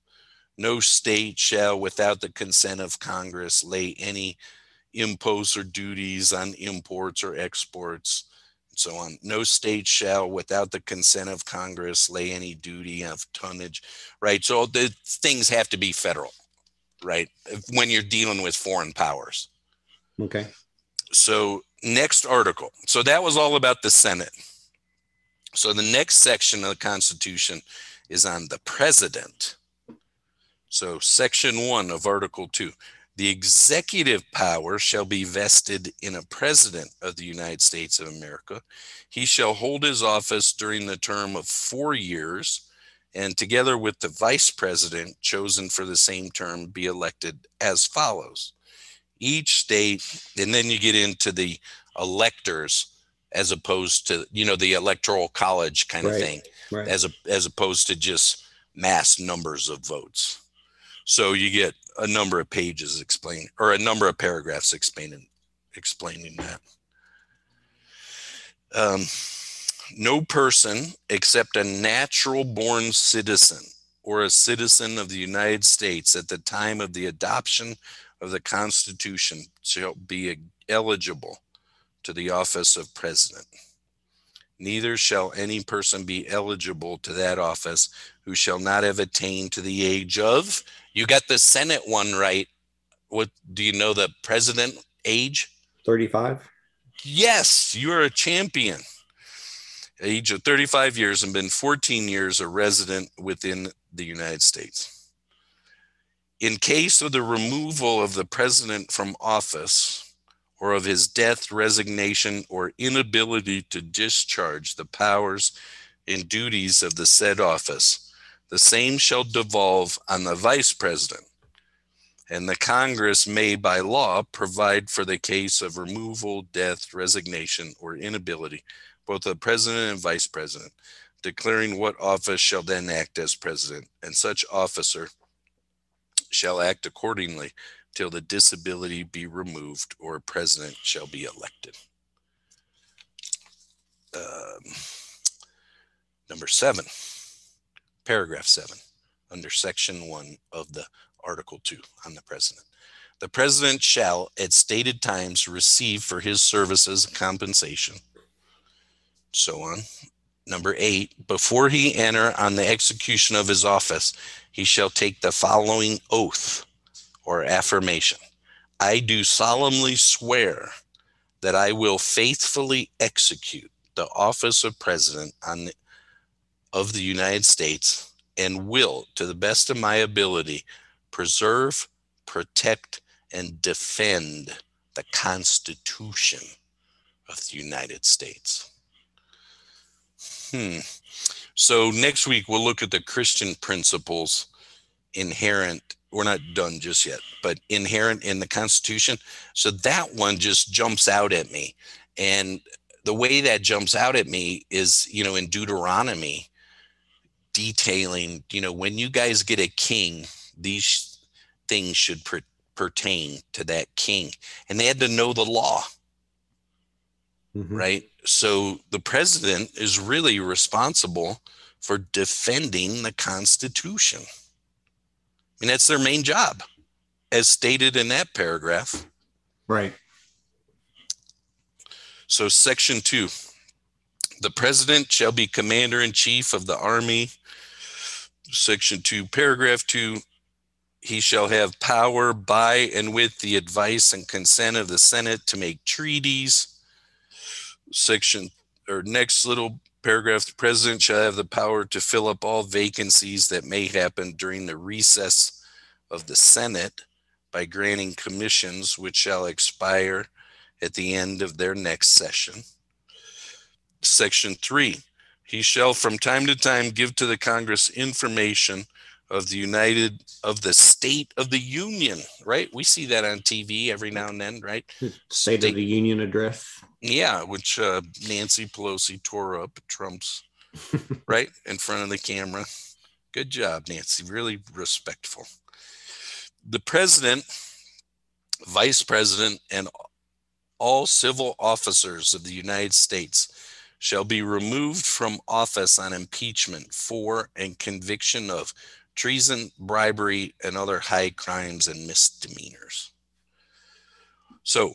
No state shall, without the consent of Congress, lay any imposts or duties on imports or exports, and so on. No state shall, without the consent of Congress, lay any duty of tonnage, right? So the things have to be federal, right? When you're dealing with foreign powers. Okay. So, next article. So, that was all about the Senate. So, the next section of the Constitution is on the president. So, section one of Article two the executive power shall be vested in a president of the United States of America. He shall hold his office during the term of four years, and together with the vice president chosen for the same term, be elected as follows. Each state, and then you get into the electors as opposed to, you know, the electoral college kind of thing Right. as a, as opposed to just mass numbers of votes. So you get a number of pages explaining, or a number of paragraphs explaining explaining that. Um, no person except a natural born citizen or a citizen of the United States at the time of the adoption of the Constitution shall be eligible to the office of president. Neither shall any person be eligible to that office who shall not have attained to the age of. You got the Senate one right. What do you know the president age? 35. Yes, you're a champion. Age of 35 years and been 14 years a resident within the United States. In case of the removal of the president from office or of his death, resignation, or inability to discharge the powers and duties of the said office, the same shall devolve on the vice president. And the Congress may by law provide for the case of removal, death, resignation, or inability, both the president and vice president, declaring what office shall then act as president, and such officer shall act accordingly till the disability be removed or a president shall be elected. Um, number seven, paragraph seven, under section one of the Article 2 on the president. The president shall, at stated times, receive for his services compensation. So on. Number eight, before he enter on the execution of his office, he shall take the following oath or affirmation. I do solemnly swear that I will faithfully execute the office of president on of the United States and will, to the best of my ability, preserve, protect, and defend the Constitution of the United States. Hmm. So next week we'll look at the Christian principles inherent. We're not done just yet, but inherent in the Constitution. So that one just jumps out at me. And the way that jumps out at me is, you know, in Deuteronomy, detailing, you know, when you guys get a king, these things should per- pertain to that king. And they had to know the law, Mhm. right? So the president is really responsible for defending the Constitution. Mean, that's their main job, as stated in that paragraph. Right. So, section two the president shall be commander in chief of the army. Section two, paragraph two, he shall have power by and with the advice and consent of the Senate to make treaties. Section or next little paragraph, the president shall have the power to fill up all vacancies that may happen during the recess of the Senate by granting commissions which shall expire at the end of their next session. Section three, he shall from time to time give to the Congress information of the United, of the state of the Union, right? We see that on TV every now and then, right? State [laughs] State- of the Union address. Yeah, which uh, Nancy Pelosi tore up Trump's [laughs] right in front of the camera. Good job, Nancy. Really respectful. The president, vice president, and all civil officers of the United States shall be removed from office on impeachment for and conviction of treason, bribery, and other high crimes and misdemeanors. So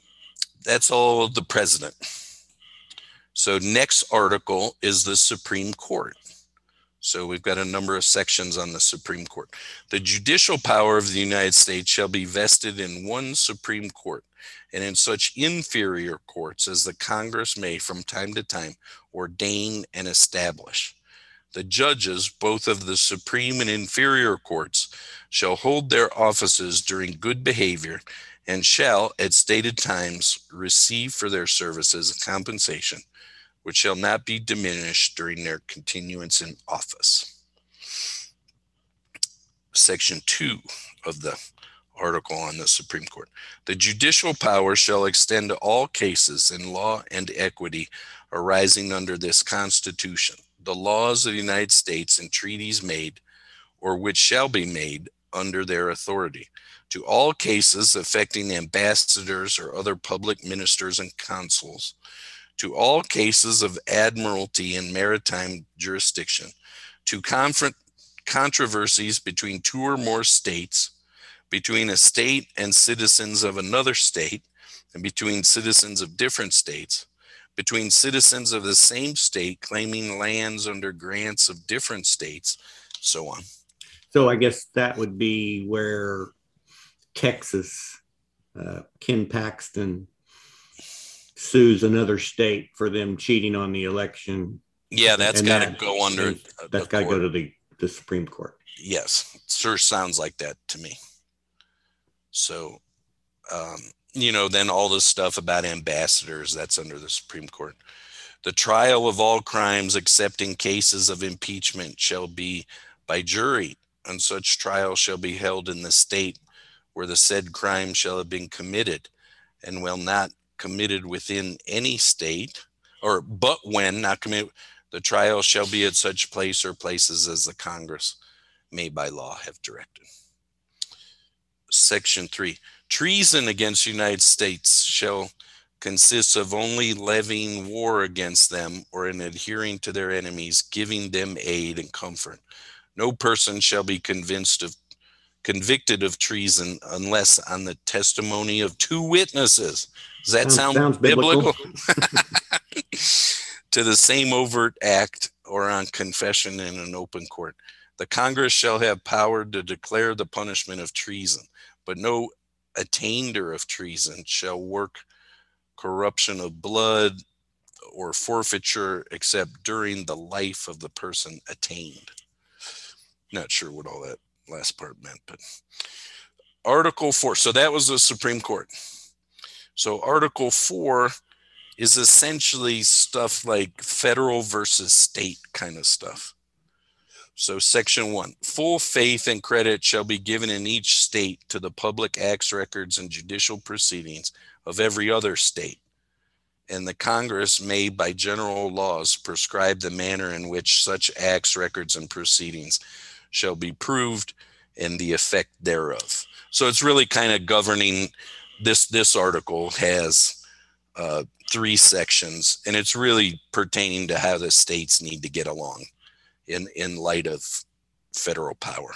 that's all the president. So next article is the Supreme Court. So we've got a number of sections on the Supreme Court. The judicial power of the United States shall be vested in one Supreme Court and in such inferior courts as the Congress may from time to time ordain and establish. The judges, both of the Supreme and inferior courts, shall hold their offices during good behavior and shall, at stated times, receive for their services compensation which shall not be diminished during their continuance in office. Section 2 of the article on the Supreme Court. The judicial power shall extend to all cases in law and equity arising under this Constitution, the laws of the United States and treaties made or which shall be made under their authority, to all cases affecting ambassadors or other public ministers and consuls, to all cases of admiralty and maritime jurisdiction, to controversies between two or more states, between a state and citizens of another state, and between citizens of different states, between citizens of the same state claiming lands under grants of different states, so on. So I guess that would be where Texas, uh, Ken Paxton sues another state for them cheating on the election. Yeah, that's got to that, go under. That's got to go to the, the Supreme Court. Yes, sure sounds like that to me. So, um, you know, then all this stuff about ambassadors, that's under the Supreme Court. The trial of all crimes, except in cases of impeachment, shall be by jury, and such trial shall be held in the state where the said crime shall have been committed, and will not committed within any state, or but when not committed, the trial shall be at such place or places as the Congress may by law have directed. Section three, treason against the United States shall consist of only levying war against them or in adhering to their enemies, giving them aid and comfort. No person shall be convinced of convicted of treason unless on the testimony of two witnesses. Does that sound, sound biblical? biblical? [laughs] to the same overt act or on confession in an open court. The Congress shall have power to declare the punishment of treason, but no attainder of treason shall work corruption of blood or forfeiture except during the life of the person attained. Not sure what all that last part meant, but Article 4. So that was the Supreme Court. So Article 4 is essentially stuff like federal versus state kind of stuff. So, Section 1 Full faith and credit shall be given in each state to the public acts, records, and judicial proceedings of every other state. And the Congress may, by general laws, prescribe the manner in which such acts, records, and proceedings shall be proved and the effect thereof. So it's really kind of governing this this article has uh, three sections and it's really pertaining to how the states need to get along in in light of federal power.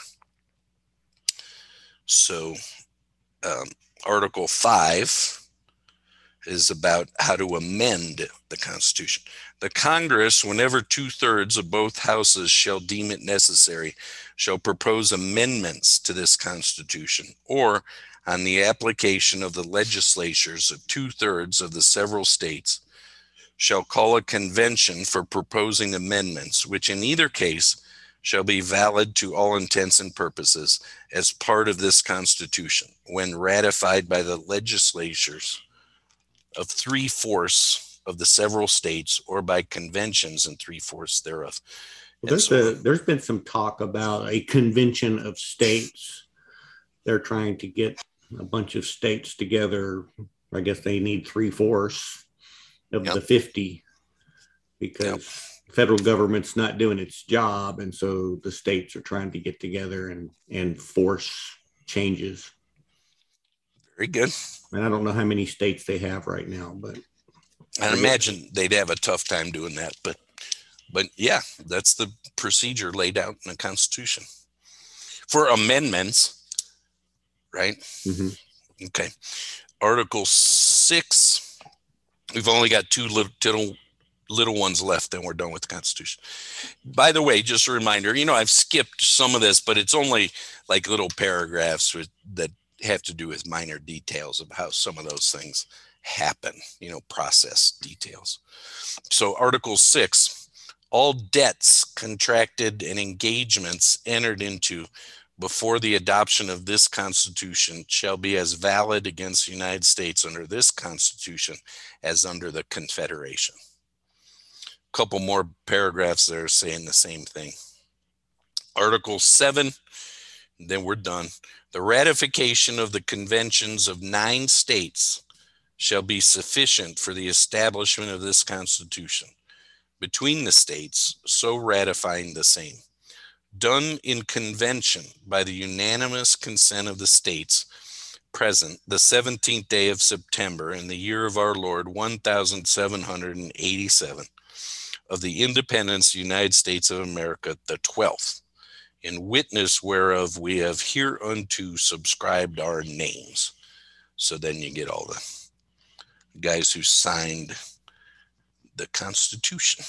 So um, article 5 is about how to amend the Constitution. The Congress, whenever two thirds of both houses shall deem it necessary, shall propose amendments to this Constitution, or on the application of the legislatures of two thirds of the several states, shall call a convention for proposing amendments, which in either case shall be valid to all intents and purposes as part of this Constitution when ratified by the legislatures of three fourths of the several states or by conventions in three fourths thereof. Well, there's, so, a, there's been some talk about a convention of states. They're trying to get a bunch of states together. I guess they need three fourths of yep. the 50 because yep. federal government's not doing its job. And so the states are trying to get together and, and force changes. Very good. And I don't know how many states they have right now, but I imagine they'd have a tough time doing that. But but yeah, that's the procedure laid out in the Constitution. for amendments, right? Mhm. Okay. Article six. We've only got two little, little little ones left, and we're done with the Constitution. By the way, just a reminder, you know, I've skipped some of this, but it's only like little paragraphs with, that have to do with minor details of how some of those things happen, you know, process details. So, Article six all debts contracted and engagements entered into before the adoption of this Constitution shall be as valid against the United States under this Constitution as under the Confederation. A Couple more paragraphs there saying the same thing. Article 7, then we're done. The ratification of the conventions of nine states shall be sufficient for the establishment of this Constitution. Between the states, so ratifying the same. Done in convention by the unanimous consent of the states present the 17th day of September in the year of our Lord 1787 of the independence of the United States of America the 12th in witness whereof we have hereunto subscribed our names so then you get all the guys who signed the constitution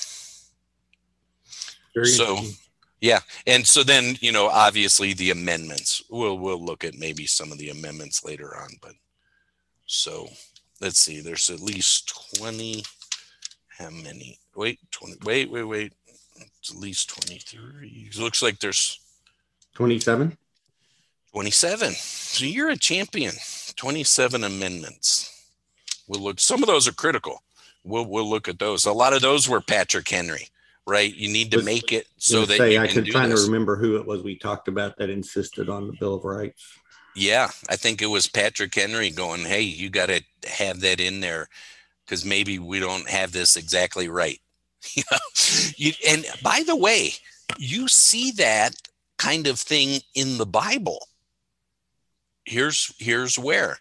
Very So- Yeah, and so then you know, obviously the amendments. We'll we'll look at maybe some of the amendments later on, but so let's see. There's at least twenty. How many? Wait, twenty. Wait, wait, wait. It's at least twenty-three. It looks like there's 27. twenty-seven. So you're a champion. Twenty-seven amendments. We'll look. Some of those are critical. We'll we'll look at those. A lot of those were Patrick Henry, right? You need to make it so that say, you I can could this. to remember who it was we talked about that insisted on the Bill of Rights. Yeah, I think it was Patrick Henry going, "Hey, you got to have that in there because maybe we don't have this exactly right." [laughs] you know, you, and by the way, you see that kind of thing in the Bible. Here's here's where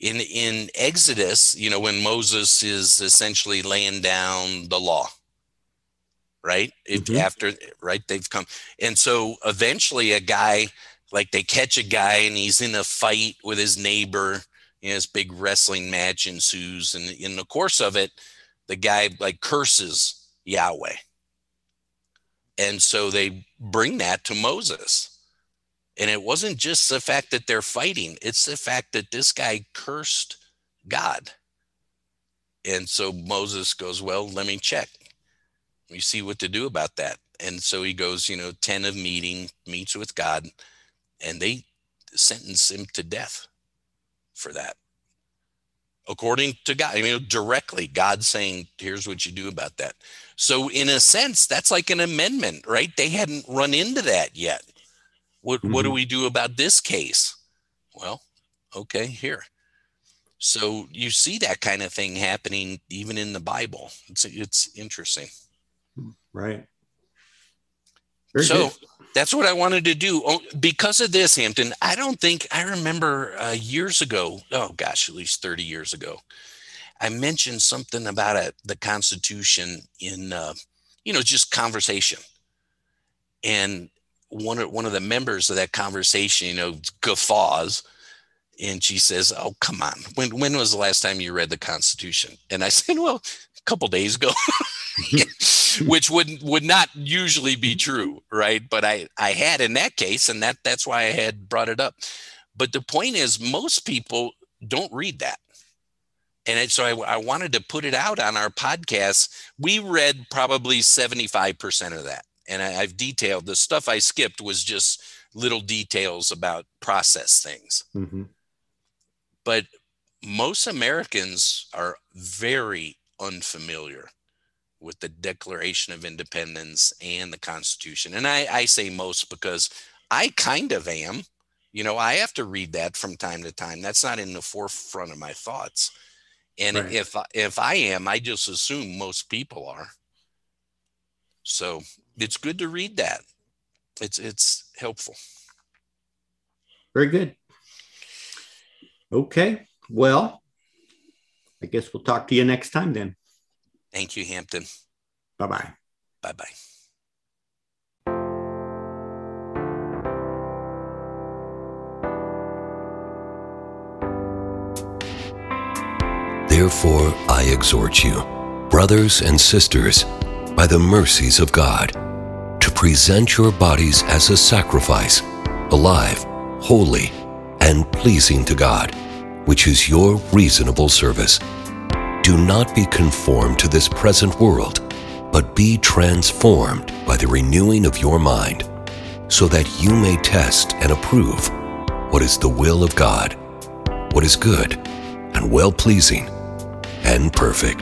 in in Exodus, you know, when Moses is essentially laying down the law, right? Mhm. after right, they've come, and so eventually a guy like they catch a guy and he's in a fight with his neighbor. You know, this big wrestling match ensues, and in the course of it, the guy like curses Yahweh. And so they bring that to Moses. And it wasn't just the fact that they're fighting, it's the fact that this guy cursed God. And so Moses goes, Well, let me check. We see what to do about that. And so he goes, you know, tent of meeting, meets with God, and they sentence him to death for that. According to God, I mean, directly, God saying, here's what you do about that. So, in a sense, that's like an amendment, right? They hadn't run into that yet. What, what do Mhm. we do about this case? Well, okay, here. So you see that kind of thing happening even in the Bible. It's it's interesting. Right. Very so good. that's what I wanted to do. Oh, because of this, Hampton, I don't think I remember uh, years ago. Oh gosh, at least thirty years ago, I mentioned something about it, the Constitution in, uh, you know, just conversation, and one of one of the members of that conversation, you know, guffaws, and she says, "Oh, come on! When when was the last time you read the Constitution?" And I said, "Well, a couple days ago." [laughs] [laughs] which would would not usually be true right but i i had in that case and that that's why i had brought it up but the point is most people don't read that and so I, I wanted to put it out on our podcast we read probably 75% of that and I, i've detailed the stuff i skipped was just little details about process things Mhm. but most Americans are very unfamiliar with the Declaration of Independence and the Constitution. And I, I say most because I kind of am. You know, I have to read that from time to time. That's not in the forefront of my thoughts. And Right. if I- if I am, I just assume most people are. So it's good to read that. It's it's helpful. Very good. Okay. Well, I guess we'll talk to you next time then. Thank you, Hampton. Bye bye. Bye bye. Therefore, I exhort you, brothers and sisters, by the mercies of God, to present your bodies as a sacrifice, alive, holy, and pleasing to God, which is your reasonable service. Do not be conformed to this present world, but be transformed by the renewing of your mind, so that you may test and approve what is the will of God, what is good and well pleasing and perfect.